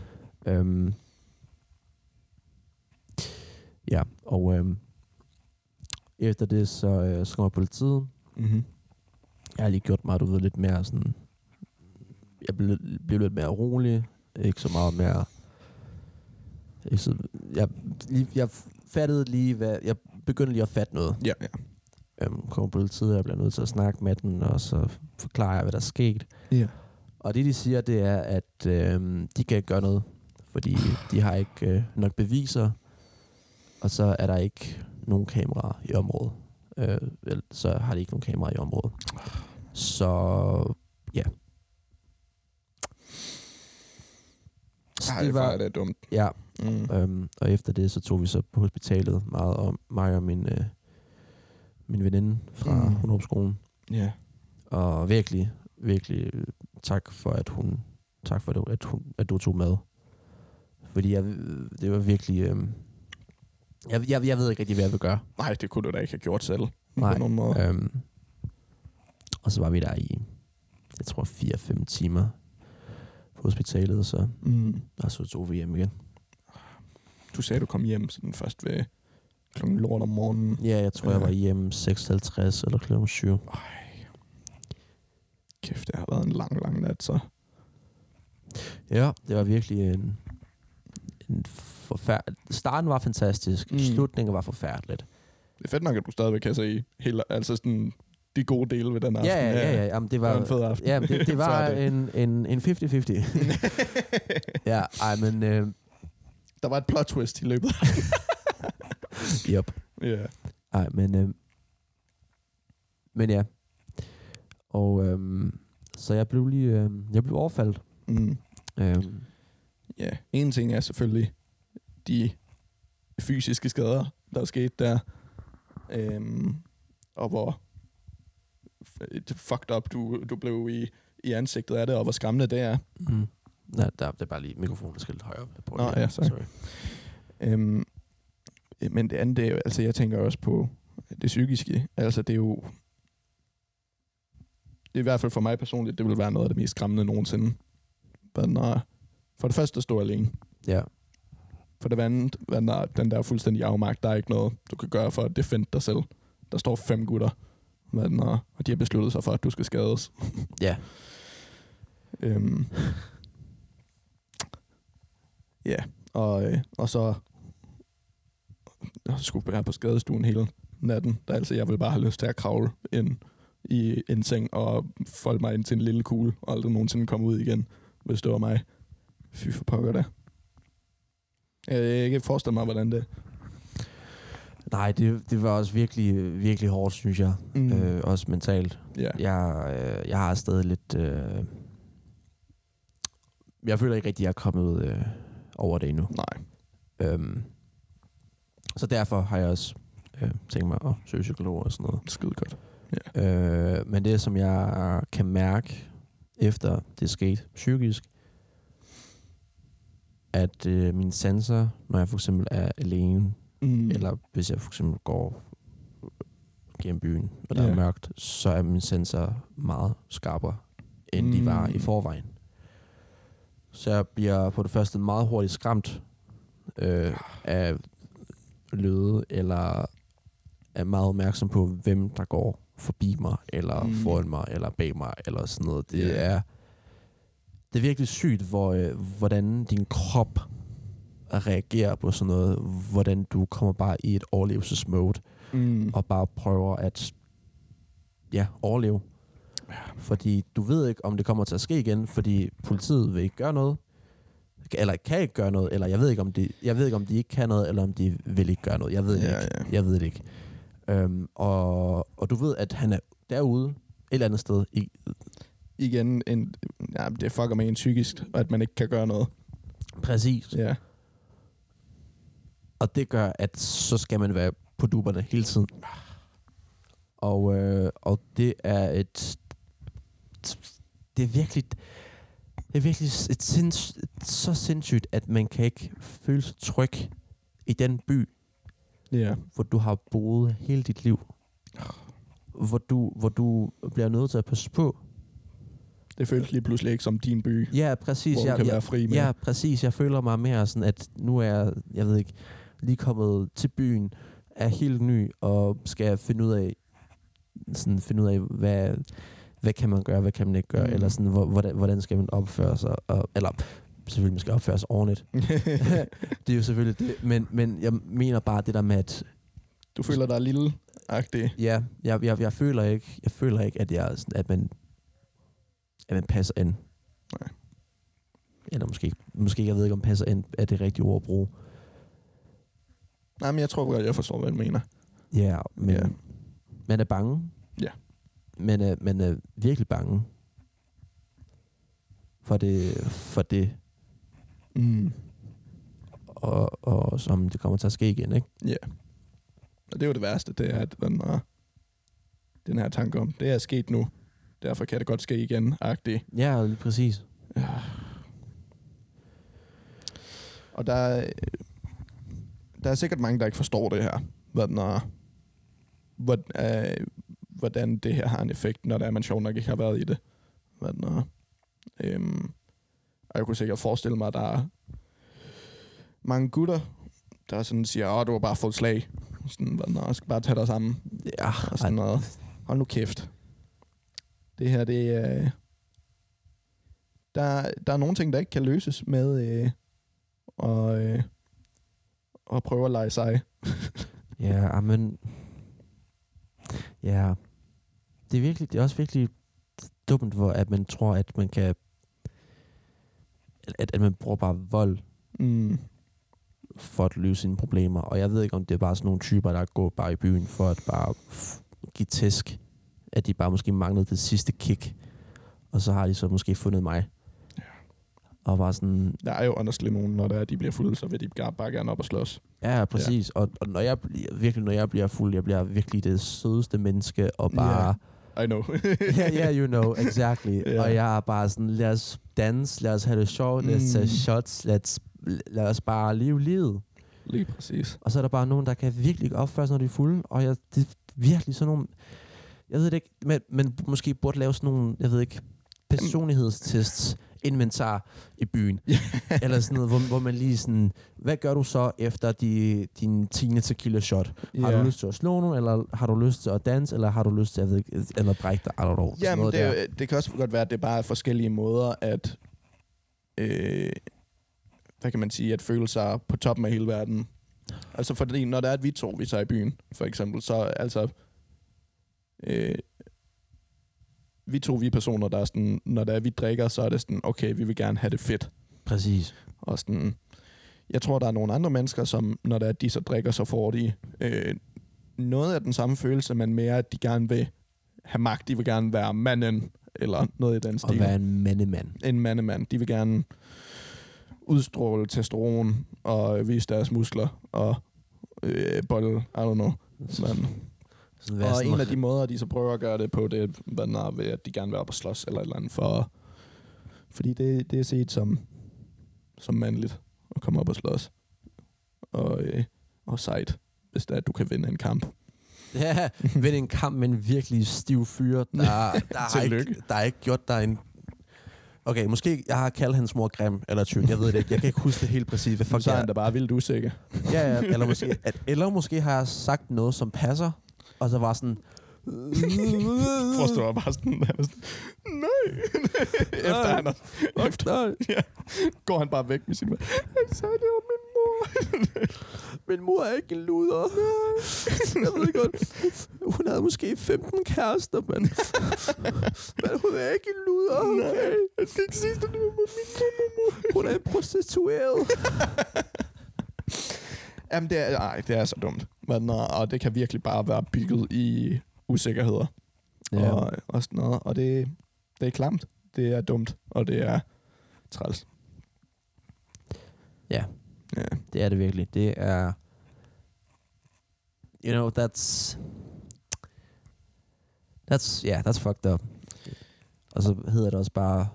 Øhm, ja, og øhm, efter det, så, øh, så kommer politiet. Mm-hmm. Jeg har lige gjort mig, du ved, lidt mere sådan... Jeg blev, blev lidt mere rolig. Ikke så meget mere... Jeg, lige, jeg fattede lige, hvad... Jeg begyndte lige at fatte noget. Ja, ja. Øhm, kommer politiet, og jeg bliver nødt til at snakke med den, og så forklarer jeg, hvad der er sket. Ja. Og det, de siger, det er, at øh, de kan ikke gøre noget, fordi de har ikke øh, nok beviser, og så er der ikke nogen kameraer i området. Øh, vel, så har de ikke nogen kameraer i området. Så ja. Så det var det er dumt. Ja, Mm. øhm, og efter det, så tog vi så på hospitalet meget om mig og min, øh, min veninde fra Mm. Hunderupskolen. Ja. Og virkelig, virkelig øh, tak for, at hun, tak for, det, at, hun, at du tog med. Fordi jeg, det var virkelig... Øh, jeg, jeg, jeg ved ikke rigtig, hvad jeg vil gøre. Nej, det kunne du da ikke have gjort selv. Nej. På nogen måde. Øhm, og så var vi der i, jeg tror, 4-5 timer på hospitalet, så, Mm. og så tog vi hjem igen. Du sagde, du kom hjem sådan først ved klokken lort om morgenen. Ja, jeg tror, jeg var hjemme 6.50 eller klokken 7. Ej. Kæft, det har været en lang, lang nat, så. Ja, det var virkelig en, en forfærdelig... Starten var fantastisk, Mm. slutningen var forfærdeligt. Det er fedt nok, at du stadigvæk kan se hele, altså sådan, de gode dele ved den aften. Ja, ja, ja, ja. Jamen, det Det var var, en fed aften. ja, det, det var en, en, en 50-50. ja, ej, men... Øh, Der var et plot twist i løbet. yep. Ja. Ej, men... Øh, men ja. Og øhm, så jeg blev lige... Øh, jeg blev overfaldt. Mm. Øhm, Ja, en ting er selvfølgelig de fysiske skader, der er sket der. Øhm, og hvor fucked up du, du blev i, i ansigtet af det, og hvor skræmmende det er. mm. Nej, der, det er bare lige mikrofonen, der skal lidt højere på Nå, lige. ja, sorry. sorry. Øhm, men det andet, det er jo, altså jeg tænker også på det psykiske. Altså det er jo, det er i hvert fald for mig personligt, det vil være noget af det mest skræmmende nogensinde. Men, når, for det første at stå alene. Ja. For det andet, der, den der fuldstændig afmagt, der er ikke noget, du kan gøre for at defende dig selv. Der står fem gutter, men, og de har besluttet sig for, at du skal skades. Ja. Øhm. Ja, og, øh, og så jeg skulle være på skadestuen hele natten. Der altså, jeg ville bare have lyst til at kravle ind i en seng og folde mig ind til en lille kugle, og aldrig nogensinde komme ud igen, hvis det var mig. Fy for pokker det. Jeg kan ikke forestille mig, hvordan det... Nej, det, det var også virkelig, virkelig hårdt, synes jeg. Mm. Øh, også mentalt. Ja. Jeg, øh, jeg har stadig lidt... Øh, jeg føler ikke rigtig, at jeg er kommet øh, over det endnu. Nej. Øhm, så derfor har jeg også øh, tænkt mig at søge psykolog og sådan noget. Skide godt. Øh, men det, som jeg kan mærke efter det skete psykisk, at øh, mine sanser, når jeg for eksempel er alene, Mm. eller hvis jeg for eksempel går gennem byen, og der Ja. er mørkt, så er mine sanser meget skarpere, end mm. de var i forvejen. Så jeg bliver på det første meget hurtigt skræmt øh, af lyde, eller er meget opmærksom på, hvem der går forbi mig, eller Mm. foran mig, eller bag mig, eller sådan noget. Det Ja. er det er virkelig sygt, hvor, øh, hvordan din krop reagerer på sådan noget, hvordan du kommer bare i et overlevelsesmode, Mm. og bare prøver at ja, overleve. Fordi du ved ikke, om det kommer til at ske igen, fordi politiet vil ikke gøre noget, eller kan ikke gøre noget, eller jeg ved ikke, om de, jeg ved ikke, om de ikke kan noget, eller om de vil ikke gøre noget. Jeg ved det Ja, ikke. ja. Jeg ved det ikke. Øhm, og, og du ved, at han er derude, et eller andet sted. I, Igen, en, ja, det fucker med en psykisk, at man ikke kan gøre noget. præcis. Ja. Og det gør, at så skal man være på duberne hele tiden. Og, øh, og det er et... Det er virkelig... Det er virkelig et sinds, så sindssygt, at man kan ikke føle sig tryg i den by, Ja. hvor du har boet hele dit liv. Hvor du, hvor du bliver nødt til at passe på. Det føles lige pludselig ikke som din by, Ja, præcis. hvor jeg, kan jeg, være fri med. Ja, præcis. Jeg føler mig mere sådan, at nu er jeg, jeg ved ikke, lige kommet til byen, er helt ny, og skal finde ud af, sådan finde ud af, hvad, hvad kan man gøre, hvad kan man ikke gøre, Mm. eller sådan, hvor- hvordan, hvordan skal man opføre sig, og, eller selvfølgelig, man skal opføre sig ordentligt. det er jo selvfølgelig det, men, men jeg mener bare det der med, at du føler dig lille agtig. ja, jeg, jeg, jeg, føler ikke, jeg føler ikke, at, jeg, at man at man passer ind. Nej. Eller måske, måske, jeg ved ikke, om passer ind er det rigtige ord at bruge. Nej, men jeg tror godt, jeg forstår, hvad du mener. Ja, men ja. man er bange. Ja. Man er, man er virkelig bange for det, for det Mm. og, og som det kommer til at ske igen, ikke? Og det er jo det værste, det er, at den, uh, den her tanke om, det er sket nu, derfor kan det godt ske igen, agtig. Ja, lige præcis. Og der er, der er sikkert mange, der ikke forstår det her. Hvordan, uh, hvordan, uh, hvordan det her har en effekt, når det er, man sjovt nok ikke har været i det. Hvordan, uh, øhm, og jeg kunne sikkert forestille mig, at der er mange gutter, der sådan siger, åh, du har bare fået slag. Sådan, hvordan, jeg skal bare tage dig sammen. Ja, Og sådan noget. Hold nu kæft. Det her, det er... Der, der er nogle ting, der ikke kan løses med øh, og, øh, og prøve at lege sig. Ja, men... Ja. Det er, virkelig, det er også virkelig dumt, hvor at man tror, at man kan... At, at man bruger bare vold Mm. for at løse sine problemer. Og jeg ved ikke, om det er bare sådan nogle typer, der går bare i byen for at bare give tæsk. At de bare måske manglede det sidste kick. Og så har de så måske fundet mig. Og bare sådan, Der er jo honestly nogen, når der er, de bliver fulde, så vil de bare gerne op og slås. ja, præcis. Ja. Og, og når jeg bliver, virkelig, når jeg bliver fuld, jeg bliver virkelig det sødeste menneske, og Ja. I know. yeah, yeah, you know, exactly. Ja. Og jeg er bare sådan, lad os danse, lad os have det sjovt, lad os tage Mm. shots, lad os, lad os bare leve livet. Lige præcis. Og så er der bare nogen, der kan virkelig opføre sig, når de er fulde. Og jeg, det er virkelig sådan nogle... Jeg ved det ikke, men, men måske burde lave sådan nogle, jeg ved ikke, personlighedstests, inventar i byen. Eller sådan noget, hvor, hvor man lige sådan, hvad gør du så efter de, din 10. tequila shot? Har Ja. du lyst til at slå nogen, eller har du lyst til at danse, eller har du lyst til at, ved eller brække dig? I don't know. Jamen, noget det, er der. det kan også godt være, at det bare er forskellige måder at, øh, hvad kan man sige, at føle sig på toppen af hele verden. Altså fordi, når der er, at vi to, vi så er i byen, for eksempel, så altså, øh, vi to, vi er personer, der er sådan, når der er, vi drikker, så er det sådan, okay, vi vil gerne have det fedt. Præcis. Og sådan, jeg tror, der er nogle andre mennesker, som når der er, de så drikker, så får de øh, noget af den samme følelse, men mere, at de gerne vil have magt. De vil gerne være manden, eller noget i den Og stil. være en mandemand. En mandemand. De vil gerne udstråle testosteron og vise deres muskler og øh, bolle, I don't know. Men, Sådan og sådan en af de måder, de så prøver at gøre det på, det er ved, at de gerne vil op og slås eller et eller andet for... Fordi det, det er set som, som mandligt komme op og slås. Og, øh, og sejt, hvis det er, at du kan vinde en kamp. Ja, vinde en kamp med en virkelig stiv fyr, der, der, har ikke, der har ikke gjort dig en... Okay, måske jeg har kaldt hans mor grim eller tyk, jeg ved det ikke. Jeg kan ikke huske det helt præcis, hvad Fuck, så er han da bare vildt usikker. Ja, ja, eller måske, at, eller måske har jeg sagt noget, som passer, og så var sådan... Forstår jeg bare sådan, han er sådan nej. efter han har, efter, ja, går han bare væk med sin mor. Han sagde, det var min mor. Min mor er ikke en luder. Jeg ved godt. Hun havde måske 15 kærester, men, men hun er ikke en luder, okay? Jeg skal ikke sige, det var min mor. Hun er en prostitueret. Jamen, det er, ej, det er så dumt. Men, uh, og det kan virkelig bare være bygget i usikkerheder. Ja. Og, og sådan noget. Og det, det er klamt. Det er dumt. Og det er træls. Ja. Ja. Det er det virkelig. Det er... You know, that's... That's, yeah, that's fucked up. Og så hedder det også bare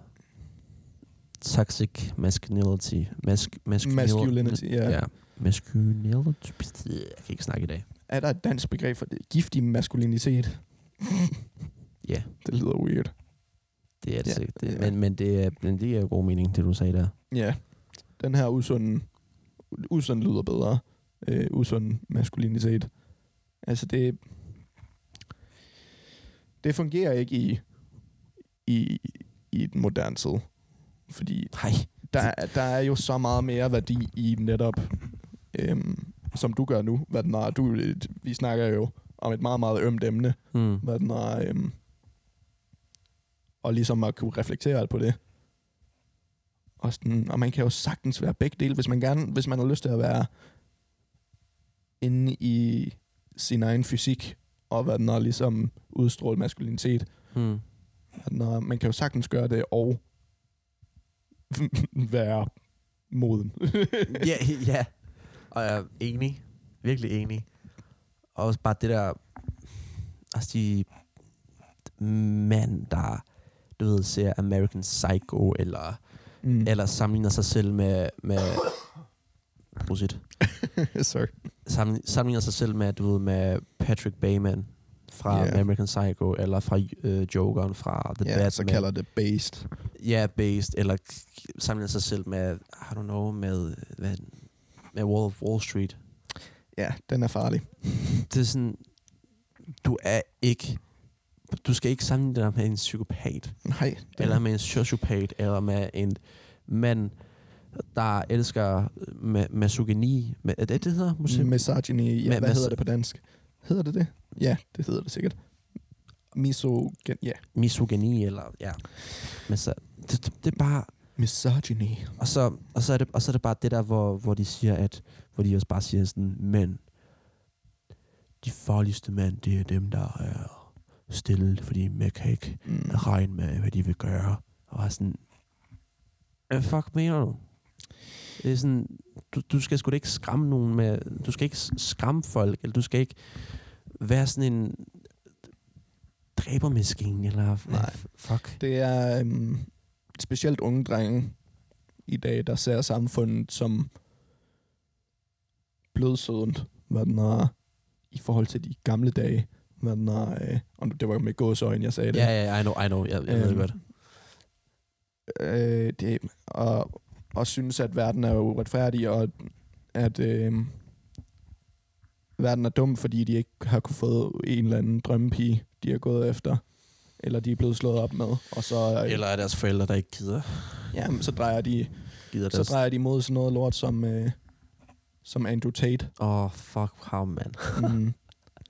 toxic masculinity. Mask, masculinity. Masculinity, ja. ja. Masculinity. Jeg kan ikke snakke i dag. Er der et dansk begreb for det? Giftig maskulinitet? Ja. Det lyder weird. Det er det Ja, sikkert. Det, ja. men, men det er, men det er jo god mening, det du sagde der. Ja. Den her usunde... Usund lyder bedre. Øh, usund maskulinitet. Altså det... Det fungerer ikke i, i, i den moderne tid. Fordi Nej. der, er- der er jo så meget mere værdi i netop, øhm, som du gør nu. Hvad den er, du, vi snakker jo om et meget, meget ømt emne. Mm. Hvad den er, øhm, og ligesom at kunne reflektere på det. Og, sådan, og man kan jo sagtens være begge dele, hvis man gerne, hvis man har lyst til at være inde i sin egen fysik, og hvad den er, ligesom udstråle maskulinitet. Mm. Er, man kan jo sagtens gøre det, og være moden. ja, ja. Og jeg er enig. Virkelig enig. Og også bare det der... Altså de mænd, der du ved, ser American Psycho, eller, mm. eller sammenligner sig selv med... med Prosit. Sorry. Sammenligner, sammenligner sig selv med, du ved, med Patrick Bateman fra yeah. American Psycho, eller fra øh, Jokeren fra The Ja, Batman. så kalder det based. Ja, based, eller sammenligner sig selv med, I don't know, med, hvad, med Wall of Wall Street. Ja, den er farlig. Det er sådan, du er ikke, du skal ikke sammenligne dig med en psykopat, Nej. Eller med en sociopat, eller med en mand, der elsker ma- misogyni. Ma- er det, det hedder? Måske? Misogyny. Ja, hvad hedder det på dansk? Hedder det det? Ja, det hedder det sikkert. Misogen... Ja. Misogyni, eller ja. Men så, det, det, det er bare, Misogyny. Og så, og så, er, det, og så er det bare det der, hvor, hvor de siger, at hvor de også bare siger sådan, mænd, de farligste mænd, det er dem, der er stille, fordi man kan ikke Mm. regne med, hvad de vil gøre. Og er sådan, hvad fuck mener du? Det er sådan, du, du skal sgu da ikke skræmme nogen med, du skal ikke skræmme folk, eller du skal ikke være sådan en dræbermaskine, eller Nej. fuck. Det er øhm, specielt unge drenge i dag, der ser samfundet som blødsødent, hvad den er, i forhold til de gamle dage. Hvad den er, øh, og det var med gåsøjne, jeg sagde det. Ja, ja, I know, I know, jeg, jeg ved det Øhm, godt. øh, det, og, og synes, at verden er uretfærdig, og at øh, verden er dum, fordi de ikke har kunne få en eller anden drømmepige, de har gået efter, eller de er blevet slået op med, og så, øh, Eller er deres forældre, der ikke gider, jamen, så drejer de gider så deres... drejer de mod sådan noget lort som, øh, som Andrew Tate. Åh, oh, fuck how, man. Mm.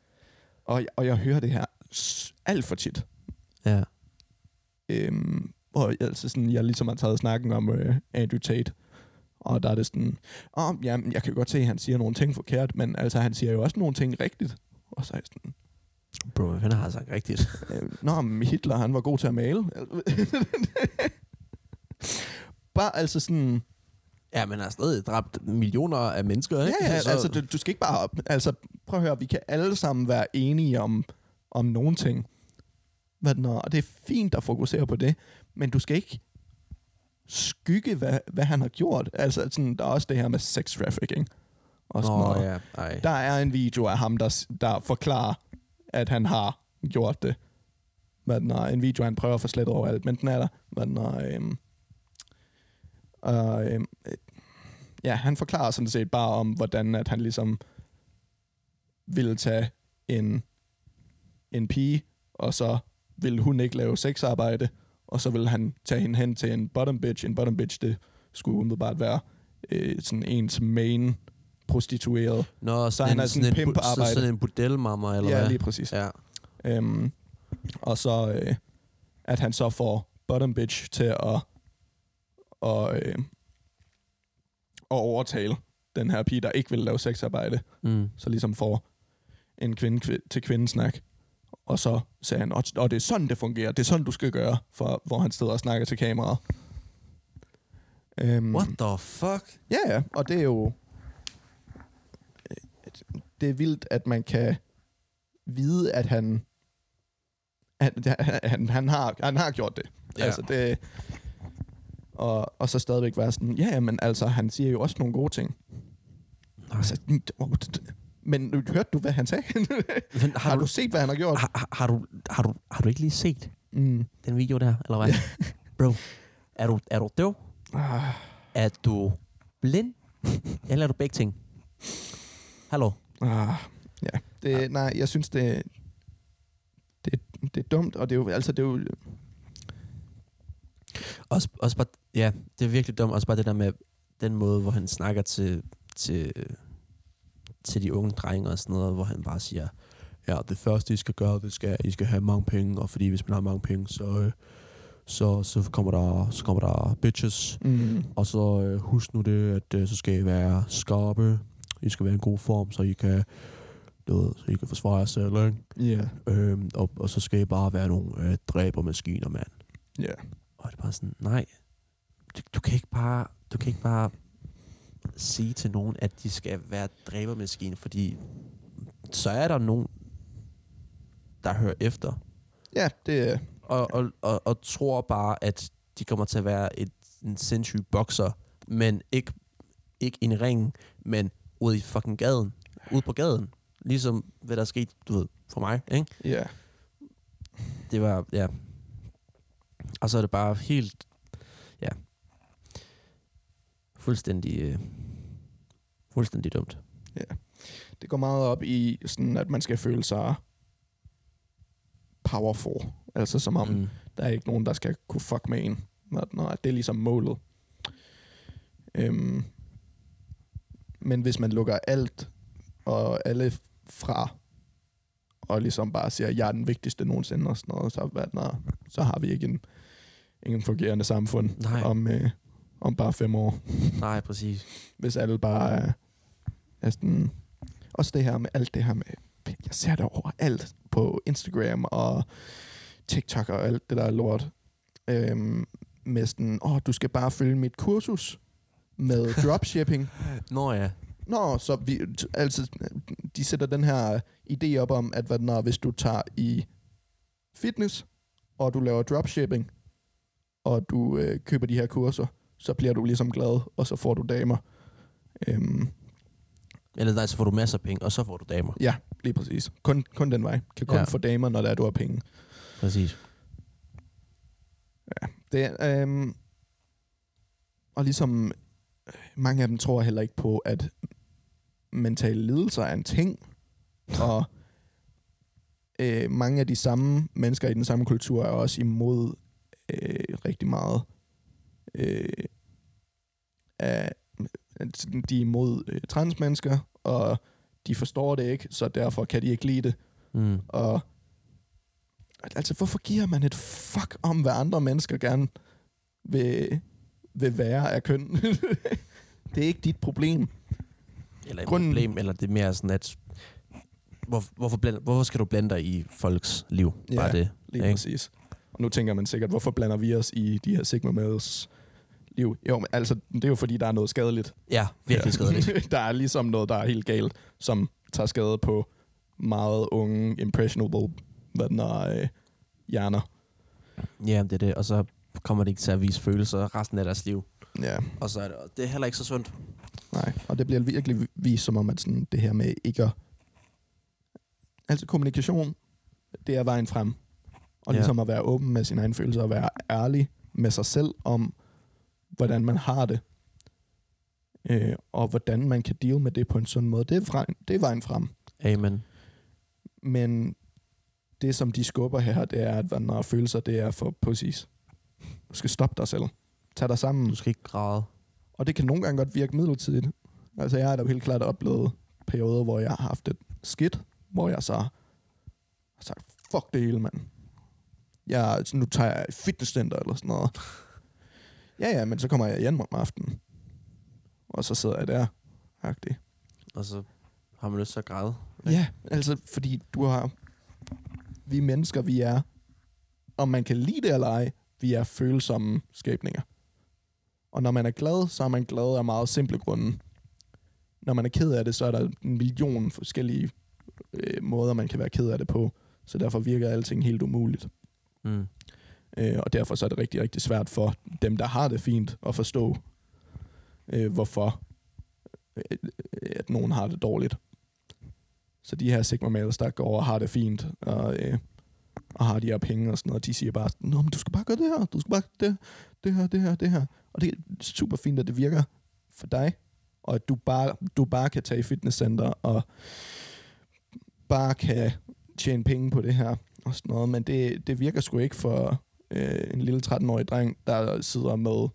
og, og jeg hører det her alt for tit. ja. Øhm, hvor jeg, altså sådan, jeg ligesom har taget snakken om øh, Andrew Tate. Og der er det sådan, oh, jamen, jeg kan godt se, at han siger nogle ting forkert, men altså, han siger jo også nogle ting rigtigt. Og så er jeg sådan, Bro, hvad fanden har sagt rigtigt? øh, Nå, men Hitler, han var god til at male. Bare altså sådan, ja, men han har stadig dræbt millioner af mennesker, ja, ikke? ja, Så- altså, du, du skal ikke bare, altså, prøv at høre, vi kan alle sammen være enige om, om nogle ting. Hvad den er, og det er fint at fokusere på det, men du skal ikke skygge, hvad, hvad han har gjort. Altså, sådan, der er også det her med sex trafficking. Og sådan Nå, noget. ja. Ej. Der er en video af ham, der, der forklarer, at han har gjort det. Hvad den er, en video, han prøver at få slettet over alt, men den er der. Hvad den er, øhm, og, øhm, øh, ja, han forklarer sådan set bare om, hvordan at han ligesom ville tage en, en pige, og så ville hun ikke lave sexarbejde, og så ville han tage hende hen til en bottom bitch. En bottom bitch, det skulle umiddelbart være øh, sådan ens main prostitueret. Nå, Så han er sådan en bu- pimp på så- arbejde. Sådan en bordelmammer, eller ja, hvad? lige præcis. Ja. Øhm, og så, øh, at han så får bottom bitch til at, og, øh, at overtale den her pige, der ikke vil lave sexarbejde, Mm. så ligesom får en kvinde kvi- til kvindesnak. Og så sagde han, og, og det er sådan, det fungerer. Det er sådan, du skal gøre, for, hvor han sidder og snakker til kameraet. Øhm, What the fuck? Ja, ja, og det er jo... Det er vildt, at man kan vide, at han... Han, han, han, har, han har gjort det. Ja. Altså, det... Og, og så stadigvæk være sådan, ja, men altså, han siger jo også nogle gode ting. Altså, men hørte du, hvad han sagde? Men har du set, hvad han har gjort? har, har, har, du, har, du, har du ikke lige set Mm. den video der, eller hvad? Bro, er du, er du døv? Ah, Er du blind? eller er du begge ting? Hallo? ah, ja. Det, nej, jeg synes, det, det, det er dumt, og det er jo, altså, det er jo, Også, også bare, ja, det er virkelig dumt. Også bare det der med den måde, hvor han snakker til, til, til de unge drenge og sådan noget, hvor han bare siger, ja, det første, I skal gøre, det skal, I skal have mange penge, og fordi hvis man har mange penge, så, øh, så, så, kommer, der, så kommer der bitches, mm, og så øh, husk nu det, at øh, så skal I være skarpe, I skal være i en god form, så I kan, ved, så I kan forsvare jer selv, ikke? ja, Øhm, og, og så skal I bare være nogle øh, dræbermaskiner, mand. ja. Og det er bare sådan, nej, du, du kan ikke bare, du kan ikke bare sige til nogen, at de skal være dræbermaskine, fordi så er der nogen, der hører efter, Ja, det er... og, og, og, og tror bare, at de kommer til at være et, en sindssyg bokser, men ikke, ikke i en ring, men ude i fucking gaden, ude på gaden. Ligesom hvad der er sket, du ved, for mig, ikke? Ja. det var, ja. Og så er det bare helt, ja, fuldstændig, øh, fuldstændig dumt. Det går meget op i, sådan, at man skal føle sig powerful. Altså som om. Mm. der er ikke nogen, der skal kunne fuck med en. Når, når det er ligesom målet. Øhm, men hvis man lukker alt og alle fra, og ligesom bare siger, jeg er den vigtigste nogensinde, og sådan noget, så, hvad, når, så har vi ikke en, en fungerende samfund Nej. om, øh, om bare fem år. Nej, præcis. hvis alle bare er, er sådan... Også det her med alt det her med... Jeg ser det over alt på Instagram og TikTok og alt det der lort. Øhm, med sådan, åh, du skal bare følge mit kursus med dropshipping. Nå ja. Nå, så vi, altså, de sætter den her idé op om, at hvad, når, hvis du tager i fitness, og du laver dropshipping, og du øh, køber de her kurser, så bliver du ligesom glad, og så får du damer. Øhm, Eller nej, så får du masser af penge, og så får du damer. ja, lige præcis. Kun, kun den vej. Kan kun Ja. ja. få damer, når der er, du har penge. Præcis. Det, er, øhm, og ligesom mange af dem tror heller ikke på, at mentale lidelser er en ting. og øh, mange af de samme mennesker i den samme kultur er også imod øh, rigtig meget øh, af, de er imod øh, transmennesker, og de forstår det ikke, så derfor kan de ikke lide det. Mm. Og altså, hvorfor giver man et fuck om, hvad andre mennesker gerne vil, vil være af køn? det er ikke dit problem. Eller et Grunden- problem, eller det er mere sådan, at hvor, hvorfor, bland, hvorfor skal du blande dig i folks liv? Ja. Bare det. Lige Ikke? præcis. Og nu tænker man sikkert, hvorfor blander vi os i de her Sigma males liv? Jo, men altså, det er jo fordi, der er noget skadeligt. Ja, virkelig skadeligt. der er ligesom noget, der er helt galt, som tager skade på meget unge, impressionable hvad den er, øh, hjerner. Ja, det er det. Og så kommer de ikke til at vise følelser resten af deres liv. Ja, Og så er det, det er heller ikke så sundt. nej. Og det bliver virkelig vist som om, at sådan, det her med ikke at... Altså kommunikation, det er vejen frem. Og Ja. ligesom at være åben med sine egne følelser, og være ærlig med sig selv om, hvordan man har det. Øh, og hvordan man kan deal med det på en sund måde. Det er, fra, det er vejen frem. Amen. Men det, som de skubber her, det er, at når følelser, det er for pussies. Du skal stoppe dig selv. Tag dig sammen. Du skal ikke græde. Og det kan nogle gange godt virke midlertidigt. Altså, jeg har da helt klart oplevet perioder, hvor jeg har haft et skidt, hvor jeg så har sagt, fuck det hele, mand. Jeg, nu tager jeg et fitnesscenter eller sådan noget. Ja, ja, men så kommer jeg hjem om aftenen. Og så sidder jeg der. Agtig. Og så har man lyst til at græde. Ja, altså, fordi du har... Vi mennesker, vi er... Om man kan lide det eller ej, vi er følsomme skabninger. Og når man er glad, så er man glad af meget simple grunde. Når man er ked af det, så er der en million forskellige øh, måder, man kan være ked af det på. Så derfor virker alting helt umuligt. Mm. Øh, og derfor så er det rigtig, rigtig svært for dem, der har det fint, at forstå, øh, hvorfor øh, at nogen har det dårligt. Så de her sigma males, der går og har det fint, og, øh, og har de her penge og sådan noget, de siger bare, Nå, men du skal bare gøre det her, du skal bare det, det her, det her, det her. Og det er super fint, at det virker for dig, og at du bare, du bare kan tage i fitnesscenter og bare kan tjene penge på det her og sådan noget, men det, det virker sgu ikke for øh, en lille 13-årig dreng, der sidder med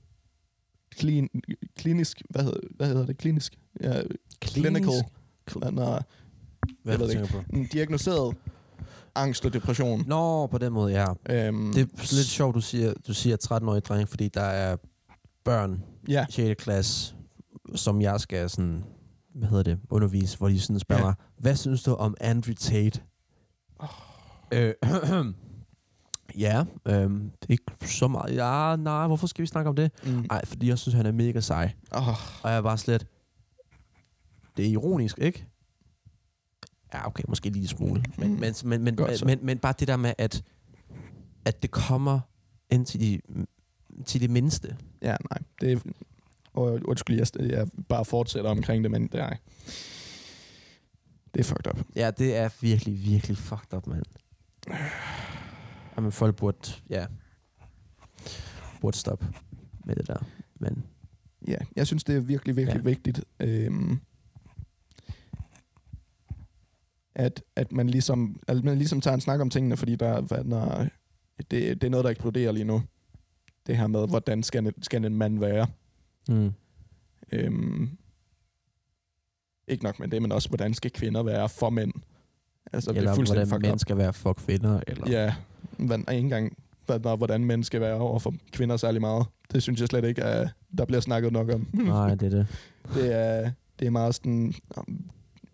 klin, klinisk, hvad hedder, hvad hedder det, klinisk? Ja, clinical, når, Hvad Jeg er ved det, en diagnoseret angst og depression. Nå, på den måde, ja. Øhm, Det er lidt sjovt, du siger, du siger 13-årig dreng, fordi der er børn Ja, i 6. klasse, som jeg skal sådan, hvad hedder det, undervise, hvor de sådan spørger Ja. mig, hvad synes du om Andrew Tate? Øh, ja, øh, ikke så meget. Ja, nej, hvorfor skal vi snakke om det? mm. Nej, fordi jeg synes, han er mega sej. oh, Og jeg er bare slet... Det er ironisk, ikke? Ja, okay, måske lige en smule. Men, Mm. men, men, men, Godt så. men, men bare det der med, at, at det kommer ind til de, til de mindste. ja, nej. Det er, og undskyld, jeg, jeg bare fortsætter omkring det, men det er, det er fucked up. Ja, det er virkelig, virkelig fucked up, mand. Jamen, folk burde, ja, burde stoppe med det der. Men Ja, jeg synes, det er virkelig, virkelig ja. vigtigt, øhm, at, at, man ligesom, at man ligesom tager en snak om tingene, fordi der, hvad, når, det, det er noget, der eksploderer lige nu. Det her med, hvordan skal en, skal en mand være. mm, Øhm, ikke nok med det, men også, hvordan skal kvinder være for mænd? Altså, det eller er fuldstændig hvordan mænd skal være for kvinder. Eller. Ja, hvad, ikke engang, når, hvordan mænd skal være over for kvinder særlig meget. Det synes jeg slet ikke, at der bliver snakket nok om. Nej, det er det. Det er, det er meget sådan,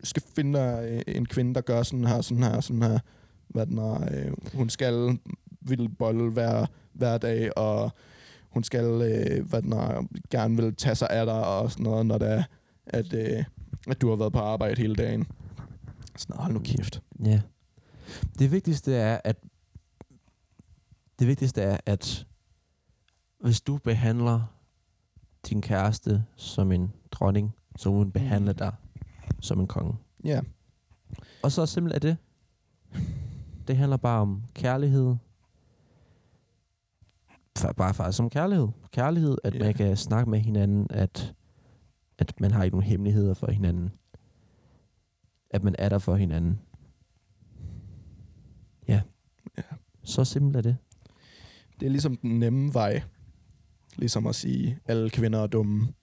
skal finde dig en kvinde, der gør sådan her, sådan her, sådan her. Hvad den er, øh, hun skal vil bolle hver, hver dag, og hun skal, øh, hvad den er, gerne vil tage sig af dig, og sådan noget, når det er, at, øh, at du har været på arbejde hele dagen. Sådan hold nu kæft. Ja. Det vigtigste er, at det vigtigste er, at hvis du behandler din kæreste som en dronning, så må hun behandle dig som en konge. Ja, Og så simpelt er det. Det handler bare om kærlighed. Bare faktisk om kærlighed. Kærlighed, at Ja. man kan snakke med hinanden, at, at man har ikke nogen hemmeligheder for hinanden. At man er der for hinanden. Ja. Ja. Så simpelt er det. det er ligesom den nemme vej. Ligesom at sige, alle kvinder er dumme.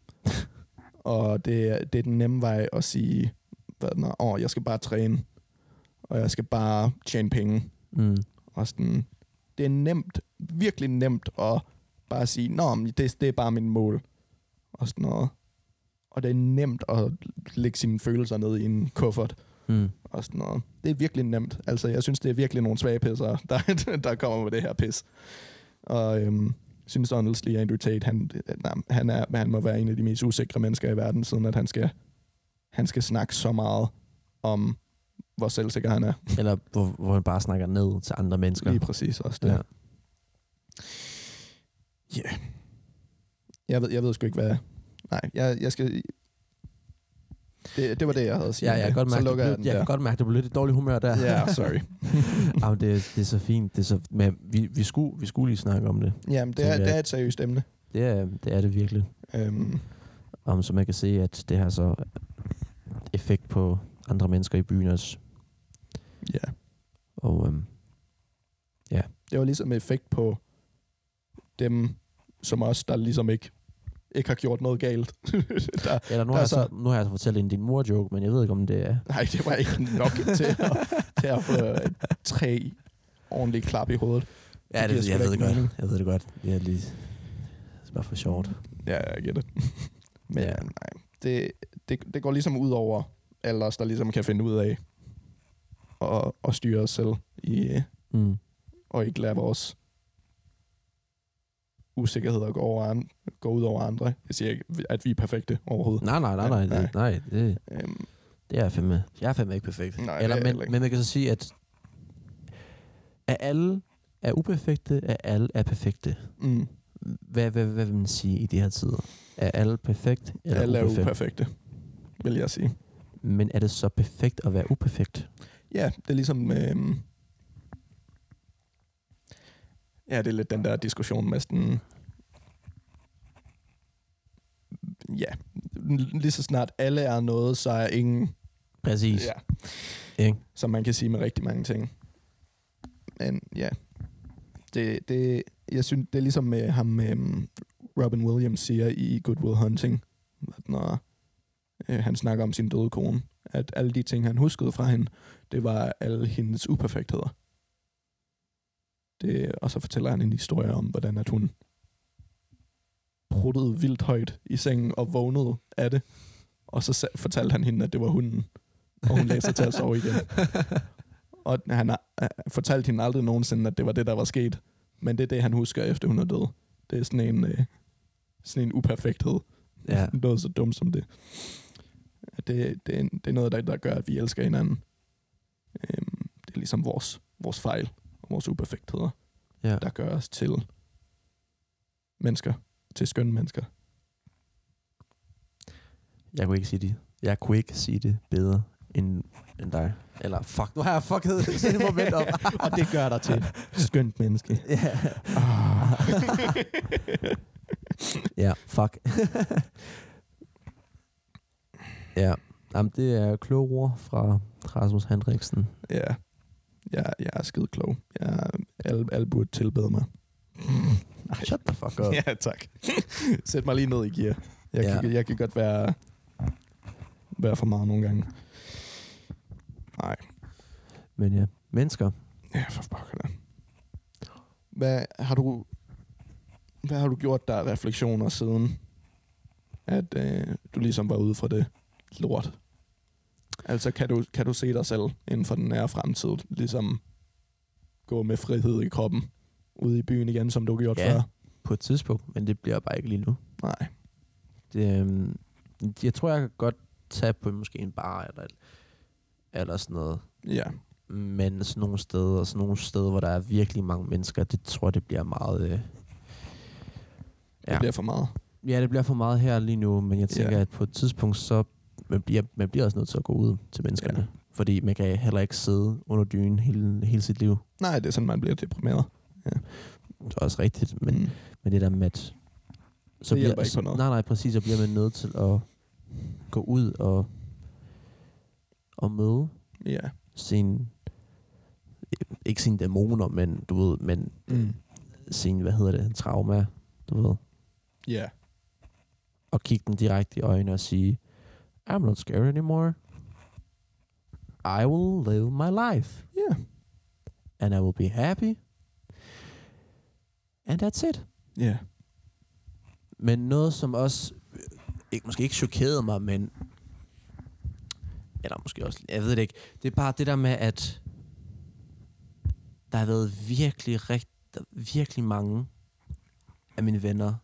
Og det, det er den nemme vej at sige, hvad den er, åh, jeg skal bare træne. Og jeg skal bare tjene penge. Mm. Og sådan, det er nemt, virkelig nemt at bare sige, nå, men det, det er bare min mål. Og sådan noget. Og det er nemt at lægge sine følelser ned i en kuffert Mm. og sådan noget. Det er virkelig nemt. Altså, jeg synes, det er virkelig nogle svage pisser, der, der kommer med det her pis. Og øhm, synes honestly, Andrew Tate, han, nej, han, er, han må være en af de mest usikre mennesker i verden, siden at han skal, han skal snakke så meget om, hvor selvsikker han er. Eller hvor, hvor han bare snakker ned til andre mennesker. Lige præcis også det. Ja. Yeah. Jeg ved, jeg ved sgu ikke, hvad... Nej, jeg, jeg skal... Det, det var det, jeg havde at sige. Ja, jeg kan godt Så mærke, du jeg blev, jeg kan godt mærke, du blev lidt i dårlig humør der. Ja, sorry. Jamen, det, det er så fint. Det er så, men vi, vi, skulle, vi skulle lige snakke om det. Jamen, det er, det er et seriøst emne. Det er det, er det virkelig. Øhm, Om, så man kan se, at det har så effekt på andre mennesker i byen også. ja. Og øhm, Det var ligesom effekt på dem, som os, der ligesom ikke, ikke har gjort noget galt. der, eller nu, Der har jeg så, så- nu har jeg så fortalt en din mor-joke, men jeg ved ikke, om det er... nej, det var ikke nok til at, til at få øh, tre ordentlige klap i hovedet. Ja, Det det, jeg ved det godt. mening. Jeg ved det godt. Det er lige... Det er bare for sjovt. Ja, jeg gætter. Men Ja. nej, det, det, det går ligesom ud over alle os, der ligesom kan finde ud af at, at styre os selv i, Mm. og ikke lade vores usikkerheder gå, over an, gå ud over andre. Jeg siger ikke, at vi er perfekte overhovedet. Nej, nej, nej, nej. Nej. Det, nej det, Øhm, det er jeg fandme. Jeg er fandme ikke perfekt. Nej, Eller, er men, ikke. men man kan så sige, at at alle er uperfekte, at alle er perfekte. mm, Hvad, hvad, hvad vil man sige i de her tider? Er alle perfekt eller alle er uperfekt? uperfekte, vil jeg sige. Men er det så perfekt at være uperfekt? Ja, det er ligesom... Øhm, ja, det er lidt den der diskussion med sådan... Ja, lige så snart alle er noget, så er ingen... Præcis. Ja, Ikke? som man kan sige med rigtig mange ting. Men ja, det, det, jeg synes, det er ligesom med ham, øhm, Robin Williams siger i Good Will Hunting, at når øh, han snakker om sin døde kone, at alle de ting, han huskede fra hende, det var alle hendes uperfektheder. Det, og så fortæller han en historie om, hvordan at hun pruttede vildt højt i sengen og vågnede af det. Og så fortalte han hende, at det var hunden. Og hun lagde sig til at sove igen. Og han øh, fortalt hende aldrig nogensinde, at det var det, der var sket. Men det er det, han husker, efter hun er død. Det er sådan en, øh, sådan en uperfekthed. Ja. Noget så dumt som det. Det, det, er, det er noget, der, der gør, at vi elsker hinanden. Øhm, det er ligesom vores, vores fejl vores uperfektheder, ja. der gør os til mennesker. Til skønne mennesker. Jeg kunne ikke sige det. Jeg kunne ikke sige det bedre end, end dig. Eller fuck, nu har jeg fucket et moment op. og det gør dig til skønt menneske. ja. Ah. ja, fuck. ja. Jamen, det er kloge ord fra Rasmus Hendriksen. Ja, jeg, jeg er skide klog. Jeg, alle, alle burde tilbede mig. Nej. Shut the fuck up. Ja, tak. Sæt mig lige ned i gear. Jeg, Ja. kan, jeg kan godt være, være for meget nogle gange. Nej. Men ja, mennesker. Ja, for pokker da. Hvad har du... Hvad har du gjort der af refleksioner siden, at øh, du ligesom var ude fra det lort? Altså, kan du, kan du se dig selv inden for den nære fremtid, ligesom gå med frihed i kroppen, ude i byen igen, som du har gjort Ja. før? På et tidspunkt, men det bliver bare ikke lige nu. Nej. Det, øhm, jeg tror, jeg kan godt tage på måske en bar eller, eller sådan noget. Ja. Men sådan nogle steder, sådan nogle steder, hvor der er virkelig mange mennesker, det tror jeg, det bliver meget... Øh, Det Ja. bliver for meget. ja, det bliver for meget her lige nu, men jeg tænker, Ja. at på et tidspunkt, så man bliver, man bliver også nødt til at gå ud til menneskerne. Ja. Fordi man kan heller ikke sidde under dynen hele, hele sit liv. Nej, det er sådan, man bliver deprimeret. Det er også rigtigt, men, Mm. men det der med, at... Så Det bliver, ikke på noget. Nej, nej, præcis. Så bliver man nødt til at gå ud og, og møde Ja. sin... Ikke sine dæmoner, men du ved, men Mm. sin, hvad hedder det, trauma, du ved. Ja. Og kigge den direkte i øjnene og sige, I'm not scared anymore. I will live my life. Ja. And I will be happy. And that's it. Ja. Men noget, som også, øh, ikke, måske ikke chokerede mig, men, eller måske også, jeg ved det ikke, det er bare det der med, at der har været virkelig, rigt, virkelig mange af mine venner,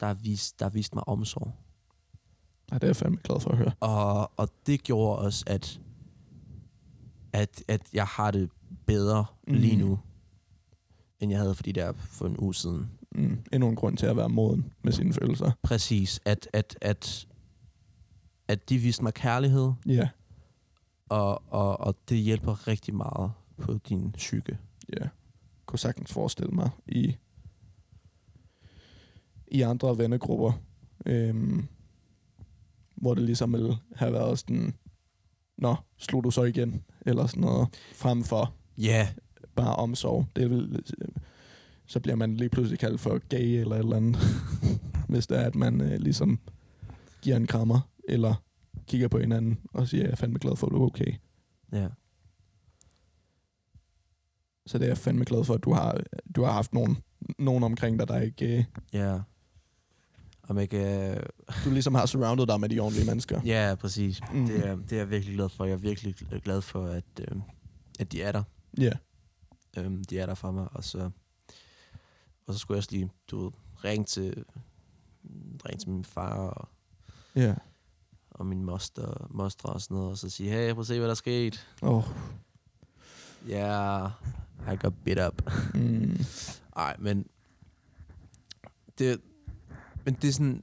der har vist, der har vist mig omsorg. Ja, det er jeg fandme glad for at høre. Og, og det gjorde også, at, at, at jeg har det bedre mm. Lige nu, end jeg havde for de der for en uge siden. Mm. Endnu en grund til at være moden med sine følelser. Præcis. At, at, at, at de viste mig kærlighed, Ja, og, og, og det hjælper rigtig meget på din psyke. ja. Kunne sagtens forestille mig i, i andre vennegrupper, øhm, hvor det ligesom ville have været sådan, Nå, slog du så igen? Eller sådan noget, frem for Ja, yeah. bare omsorg. Det vil, så bliver man lige pludselig kaldt for gay eller et eller andet, hvis det er, at man øh, ligesom giver en krammer, eller kigger på hinanden og siger, jeg er fandme glad for, at du er okay. ja. Så det er jeg fandme glad for, at du har, du har haft nogen, nogen omkring dig, der ikke... Øh, Ja. Om ikke... Øh, du ligesom har surrounded dig med de ordentlige mennesker. ja, præcis. Mm. Det, er, det er jeg virkelig glad for. Jeg er virkelig glad for, at, øh, at de er der. Ja, Øhm, de er der for mig, og så, og så skulle jeg også lige, du ved, ringe til, ringe til min far og, ja. og min moster, mostre og sådan noget, og så sige, hey, prøv at se, hvad der er sket. Oh. Ja, yeah, I got bit up. Mm. Ej, men det, men det er sådan,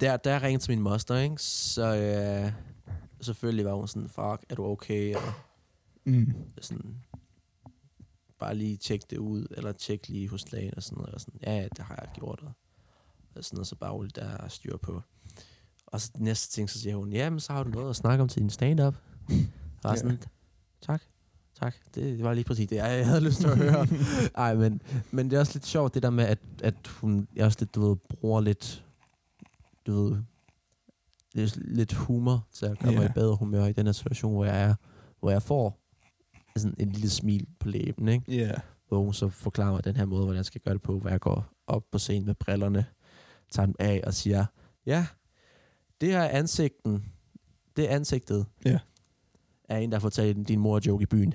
der, der jeg ringede til min moster, ikke? så øh, selvfølgelig var hun sådan, fuck, er du okay? Og Mm. sådan, bare lige tjek det ud, eller tjek lige hos lægen og sådan noget. Og sådan, ja, det har jeg gjort. Og, og sådan noget, så bare roligt, der er styr på. Og så næste ting, så siger hun, jamen, så har du noget at snakke om til din stand-up. Og Ja. sådan, tak, tak. Det, det var lige præcis det, jeg havde lyst til at høre. Ej, men, men det er også lidt sjovt, det der med, at, at hun jeg også lidt, du ved, bruger lidt, du ved, lidt, lidt humor til at gøre Ja. mig i bedre humør i den her situation, hvor jeg er, hvor jeg får sådan en lille smil på læben, ikke? Ja. hvor hun så forklarer mig den her måde, hvordan jeg skal gøre det på, hvor jeg går op på scenen med brillerne, tager dem af og siger, ja, det er ansigten, det er ansigtet Ja. Af en, der fortalte din mor joke i byen.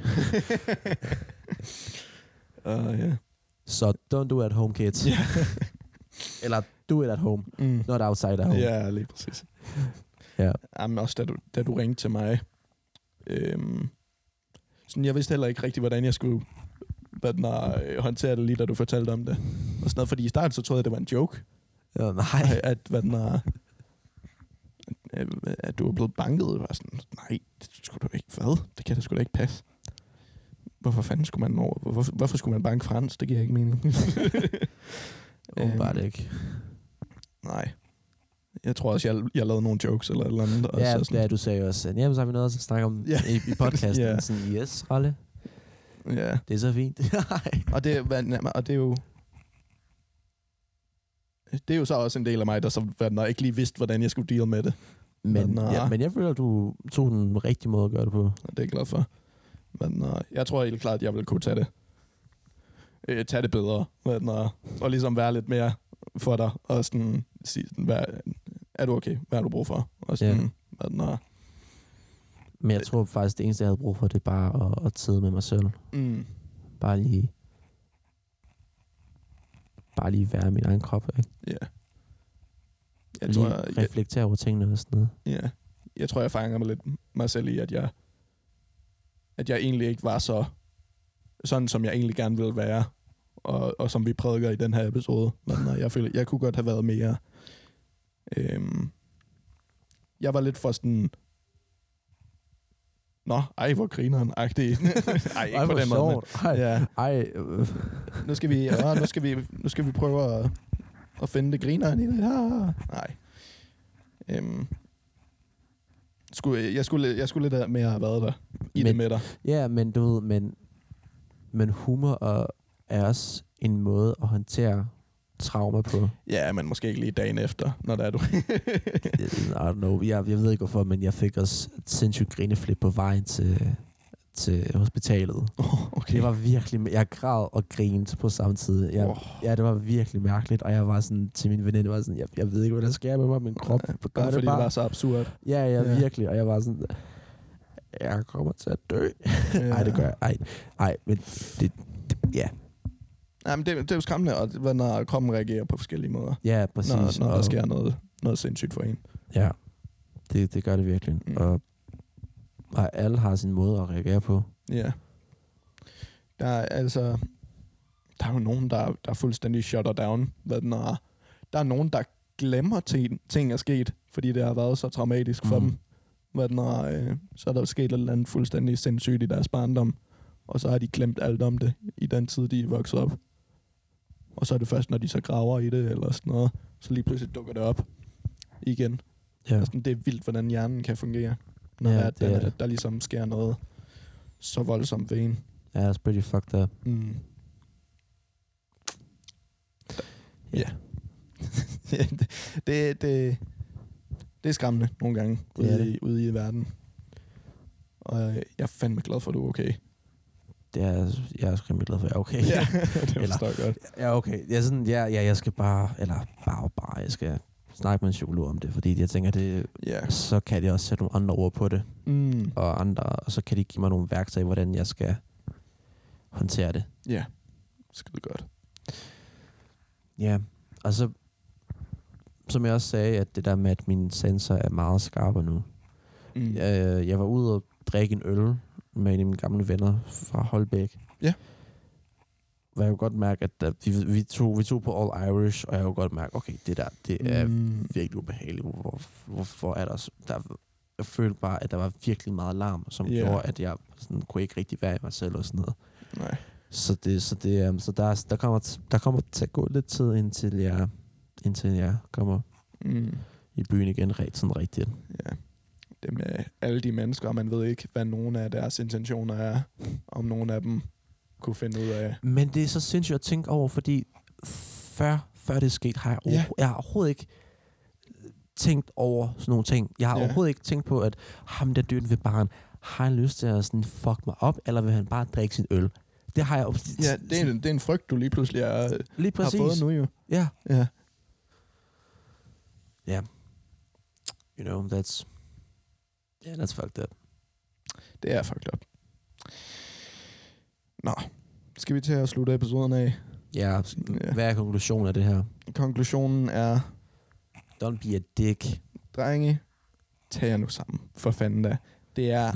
Uh, ja. Så don't do it at home, kids. Ja. Eller do it at home, Mm. not outside at home. Ja, lige præcis. Ja. Jamen også, da du, da du ringte til mig, øhm, sådan, jeg vidste heller ikke rigtig, hvordan jeg skulle den er, øh, håndtere det lige, da du fortalte om det. Og sådan noget, fordi i starten så troede jeg, det var en joke. Ja, nej. At, hvad den er, at, at du er blevet banket. Var sådan, nej, skulle du ikke. Hvad? Det kan da sgu da ikke passe. Hvorfor fanden skulle man over? Hvorfor, hvorfor skulle man banke Frans? Det giver ikke mening. Åbenbart Øhm, ikke. Nej. Jeg tror også, jeg, jeg lavede nogle jokes eller eller andet. Og Ja, så sådan, ja, du sagde også, at jamen, så har vi noget at snakke om Ja. i, i podcasten. Ja. Sådan, yes, Ralle, ja. det er så fint. Nej. Og det, og det er jo... Det er jo så også en del af mig, der så når ikke lige vidste, hvordan jeg skulle deal med det. Men, Men, øh, ja, men jeg føler, at du tog den rigtige måde at gøre det på. Det er jeg glad for. Men uh, jeg tror helt klart, at jeg vil kunne tage det. Øh, tage det bedre. Men, uh, og ligesom være lidt mere for dig. Og sådan sige, sådan, hvad, er du okay? Hvad har du brug for? Og sådan, ja. men, uh, Men jeg tror faktisk, det eneste, jeg havde brug for, det er bare at, at sidde med mig selv. mm, Bare lige... Bare lige være i min egen krop, ikke? ja. Jeg lige tror, jeg, jeg, reflektere over tingene og sådan noget. ja. jeg tror, jeg fanger mig lidt mig selv i, at jeg, at jeg egentlig ikke var så sådan, som jeg egentlig gerne ville være. Og, og som vi prædiker i den her episode. Men uh, jeg føler, jeg kunne godt have været mere... Øhm, jeg var lidt for sådan... Nå, ej, hvor grineren agtig. ej, ikke på den måde. Men, Ej, ja, ej øh, nu skal vi, ja, nu skal vi, nu skal vi prøve at, at finde det grineren i det her. Nej. Øhm, skulle, jeg, skulle, jeg skulle lidt mere have været der i Men- det med dig. ja, men du ved, men, men humor og, er også en måde at håndtere trauma på. Ja, men måske ikke lige dagen efter, når det er du. I don't know. Jeg, jeg ved ikke hvorfor, men jeg fik også et sindssygt grineflip på vejen til, til hospitalet. okay. Det var virkelig... Jeg græd og grinte på samme tid. Jeg, Åh. Ja, det var virkelig mærkeligt, og jeg var sådan til min veninde, var sådan, jeg, jeg ved ikke, hvad der sker med mig, min krop Ja, Bare det fordi bare. det var så absurd. Ja, ja, Ja. virkelig, og jeg var sådan, jeg kommer til at dø. Ja. Nej, det gør jeg. Ej, ej men det, det, ja, Ja, men det, det er jo skræmmende, og når kroppen reagerer på forskellige måder. ja, præcis. Når, når der sker noget, noget sindssygt for en. Ja, det, det gør det virkelig. Mm. Og, og alle har sin måde at reagere på. Ja. Der er altså... der er jo nogen, der, der er fuldstændig shutter down. Hvad den er. Der er nogen, der glemmer ting, ting er sket, fordi det har været så traumatisk for Mhm. dem. Hvad den er, øh, så er der sket et eller andet fuldstændig sindssygt i deres barndom, og så har de glemt alt om det i den tid, de er vokset op. Og så er det først, når de så graver i det, eller sådan noget, så lige pludselig dukker det op igen. Ja. Sådan, det er vildt, hvordan hjernen kan fungere, når Ja, der, det er der, det. der ligesom sker noget så voldsomt ved en. Ja, that's pretty fucked up. Mm. Ja. ja det, det, det, det er skræmmende nogle gange ude, det. i, ude i verden. Og jeg er fandme glad for, at du er okay. Det er, jeg er også rimelig glad for, at jeg er okay. Ja, det forstår jeg godt. Ja, okay. Jeg, er sådan, ja, ja, jeg skal bare, eller bare, bare, jeg skal snakke med en psykolog om det, fordi jeg tænker, det, Ja. så kan de også sætte nogle andre ord på det, Mm. og, andre, og så kan de give mig nogle værktøjer, hvordan jeg skal håndtere det. Ja, skide godt. Ja, og så, som jeg også sagde, at det der med, at min sensor er meget skarpere nu. Mm. Jeg, jeg var ude og drikke en øl med en af mine gamle venner fra Holbæk. Ja. Hvor jeg kunne godt mærke, at der, vi, vi, tog, vi tog på All Irish, og jeg kunne godt mærke, okay, det der, det er Mm. virkelig ubehageligt. Hvor, hvorfor er der, der... Jeg følte bare, at der var virkelig meget larm, som yeah. gjorde, at jeg sådan, kunne ikke rigtig være i mig selv og sådan noget. Nej. Så, det, så, det, um, så der, der, kommer, der kommer til at gå lidt tid, indtil jeg, indtil jeg kommer Mm. i byen igen rigt, sådan rigtigt. Ja. Det med alle de mennesker, man ved ikke, hvad nogen af deres intentioner er, om nogen af dem kunne finde ud af. Men det er så sindssygt at tænke over, fordi før, før det skete, har jeg, Ja. yeah. jeg har overhovedet ikke tænkt over sådan nogle ting. Jeg har Ja. yeah. overhovedet ikke tænkt på, at ham der dyrt ved baren, har han lyst til at sådan fuck mig op, eller vil han bare drikke sin øl? Det har jeg. Ja, det er, en, det er en frygt, du lige pludselig er, lige har fået nu jo. Ja. Ja. You know, that's... Yeah, that's fucked up. Det er fucked up. Nå, skal vi til at slutte episoden af? Ja, hvad er konklusionen af det her? Konklusionen er, Don't be a dick. drenge, tag jer nu sammen. For fanden da. Det er,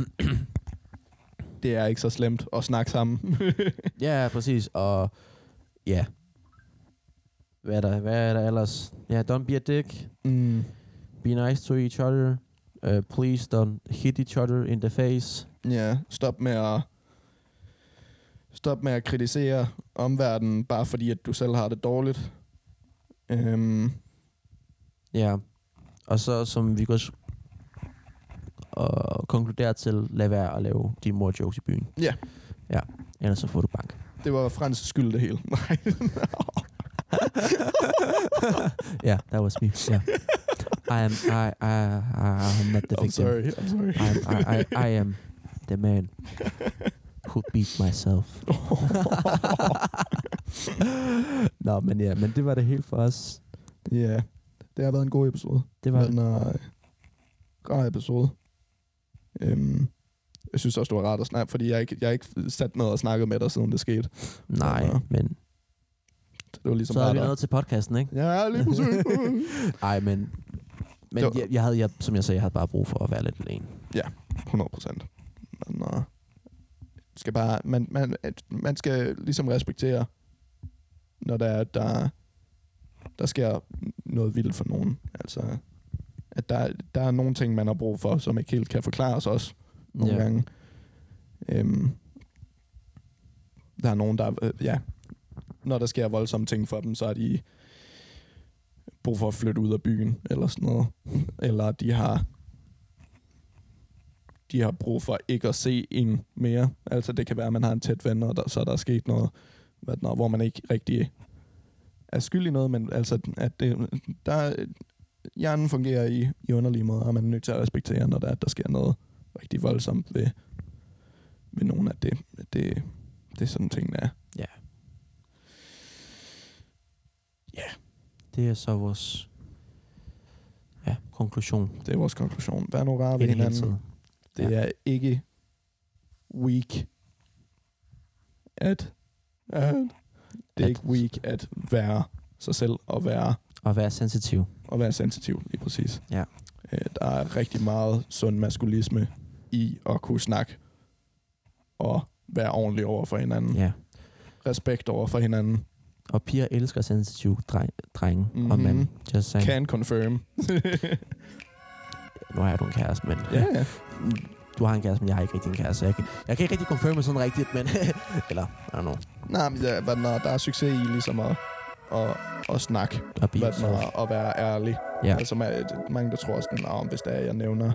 det er ikke så slemt at snakke sammen. Ja, præcis. Og ja. Hvad er der, hvad er der ellers? Ja, don't be a dick. mm. Be nice to each other. Uh, please don't hit each other in the face. Ja, stop med at stop med at kritisere omverdenen, bare fordi at du selv har det dårligt. Øhm, Ja. Og så, som vi også og konkludere til, lad være at lave de mor jokes i byen. Ja. Ja, ellers så får du bank. det var Frans skyld det hele. Nej. Ja, yeah, that was me. Yeah. I am, I, I, I am not the I'm victim. sorry, I'm sorry. I am, I, I, I am the man who beat myself. Nå, men ja, men det var det hele for os. Ja, det har været en god episode. Det var er øh, rar episode. Øhm, jeg synes også, det var rart at snakke, fordi jeg ikke, jeg ikke sat ned og snakket med dig, siden det skete. Nej, Ja. men Så det var ligesom så er vi nået til podcasten, ikke? Ja, lige præcis. Nej, men, men jeg, jeg, havde, jeg, som jeg sagde, jeg havde bare brug for at være lidt alene. 100 procent. Men uh, skal bare, man, man, man skal ligesom respektere, når der, er, der, der sker noget vildt for nogen. Altså, at der, der er nogle ting, man har brug for, som ikke helt kan forklares også nogle Ja. gange. Øhm, der er nogen, der, øh, ja, når der sker voldsomme ting for dem, så har de brug for at flytte ud af byen, eller sådan noget. Eller de har de har brug for ikke at se en mere. Altså det kan være, at man har en tæt ven, og der, så er der sket noget, hvad, er, hvor man ikke rigtig er skyld i noget, men altså, at det, der, hjernen fungerer i, i underlige måder, og man er nødt til at respektere, når der, der sker noget rigtig voldsomt ved, ved nogen, at det, det, det er sådan tingene er. Det er så vores ja, konklusion. Det er vores konklusion. Vær nu rar ved hinanden. Det Ja. er ikke weak at, at det er At- ikke weak at være sig selv og være Og være sensitiv. og være sensitiv lige præcis. Ja. Øh, der er rigtig meget sund maskulisme i at kunne snakke og være ordentlig over for hinanden. Ja. respekt over for hinanden. Og piger elsker sensitive dreng, drenge mm-hmm. og Mhm. mænd. Just saying. Can confirm. Nu har du en kæreste, men Ja, ja. Du har en kæreste, men jeg har ikke rigtig en kæreste. Jeg, kan, jeg kan ikke rigtig confirme sådan rigtigt, men... eller, I don't know. Nej, men ja, hvad den er, der er succes i ligesom at, at, at snakke. Og Hvad den yourself. er, at være ærlig. Ja. Altså, man, mange, der tror sådan, om hvis det er, jeg nævner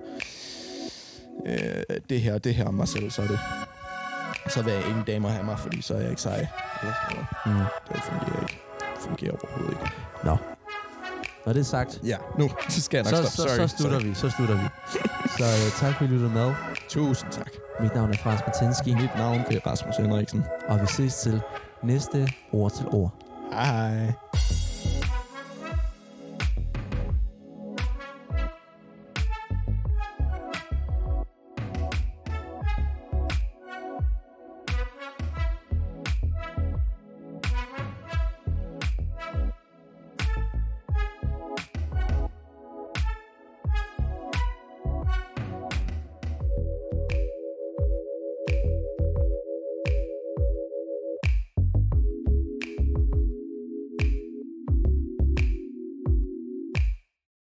øh, det her det her om mig selv, så er det så vil jeg ingen damer have mig, fordi så er jeg ikke sej. Eller sådan noget. Mm. Det fungerer ikke. Det fungerer overhovedet ikke. Nå. Når det er sagt, Ja, nu så skal jeg nok så, stoppe. så, Sorry. så slutter Sorry. vi. Så slutter vi. Så uh, tak fordi I lyttede med. Tusind tak. Mit navn er Frans Martinski, Mit navn er Rasmus Henriksen. og vi ses til næste ord til ord. Hej.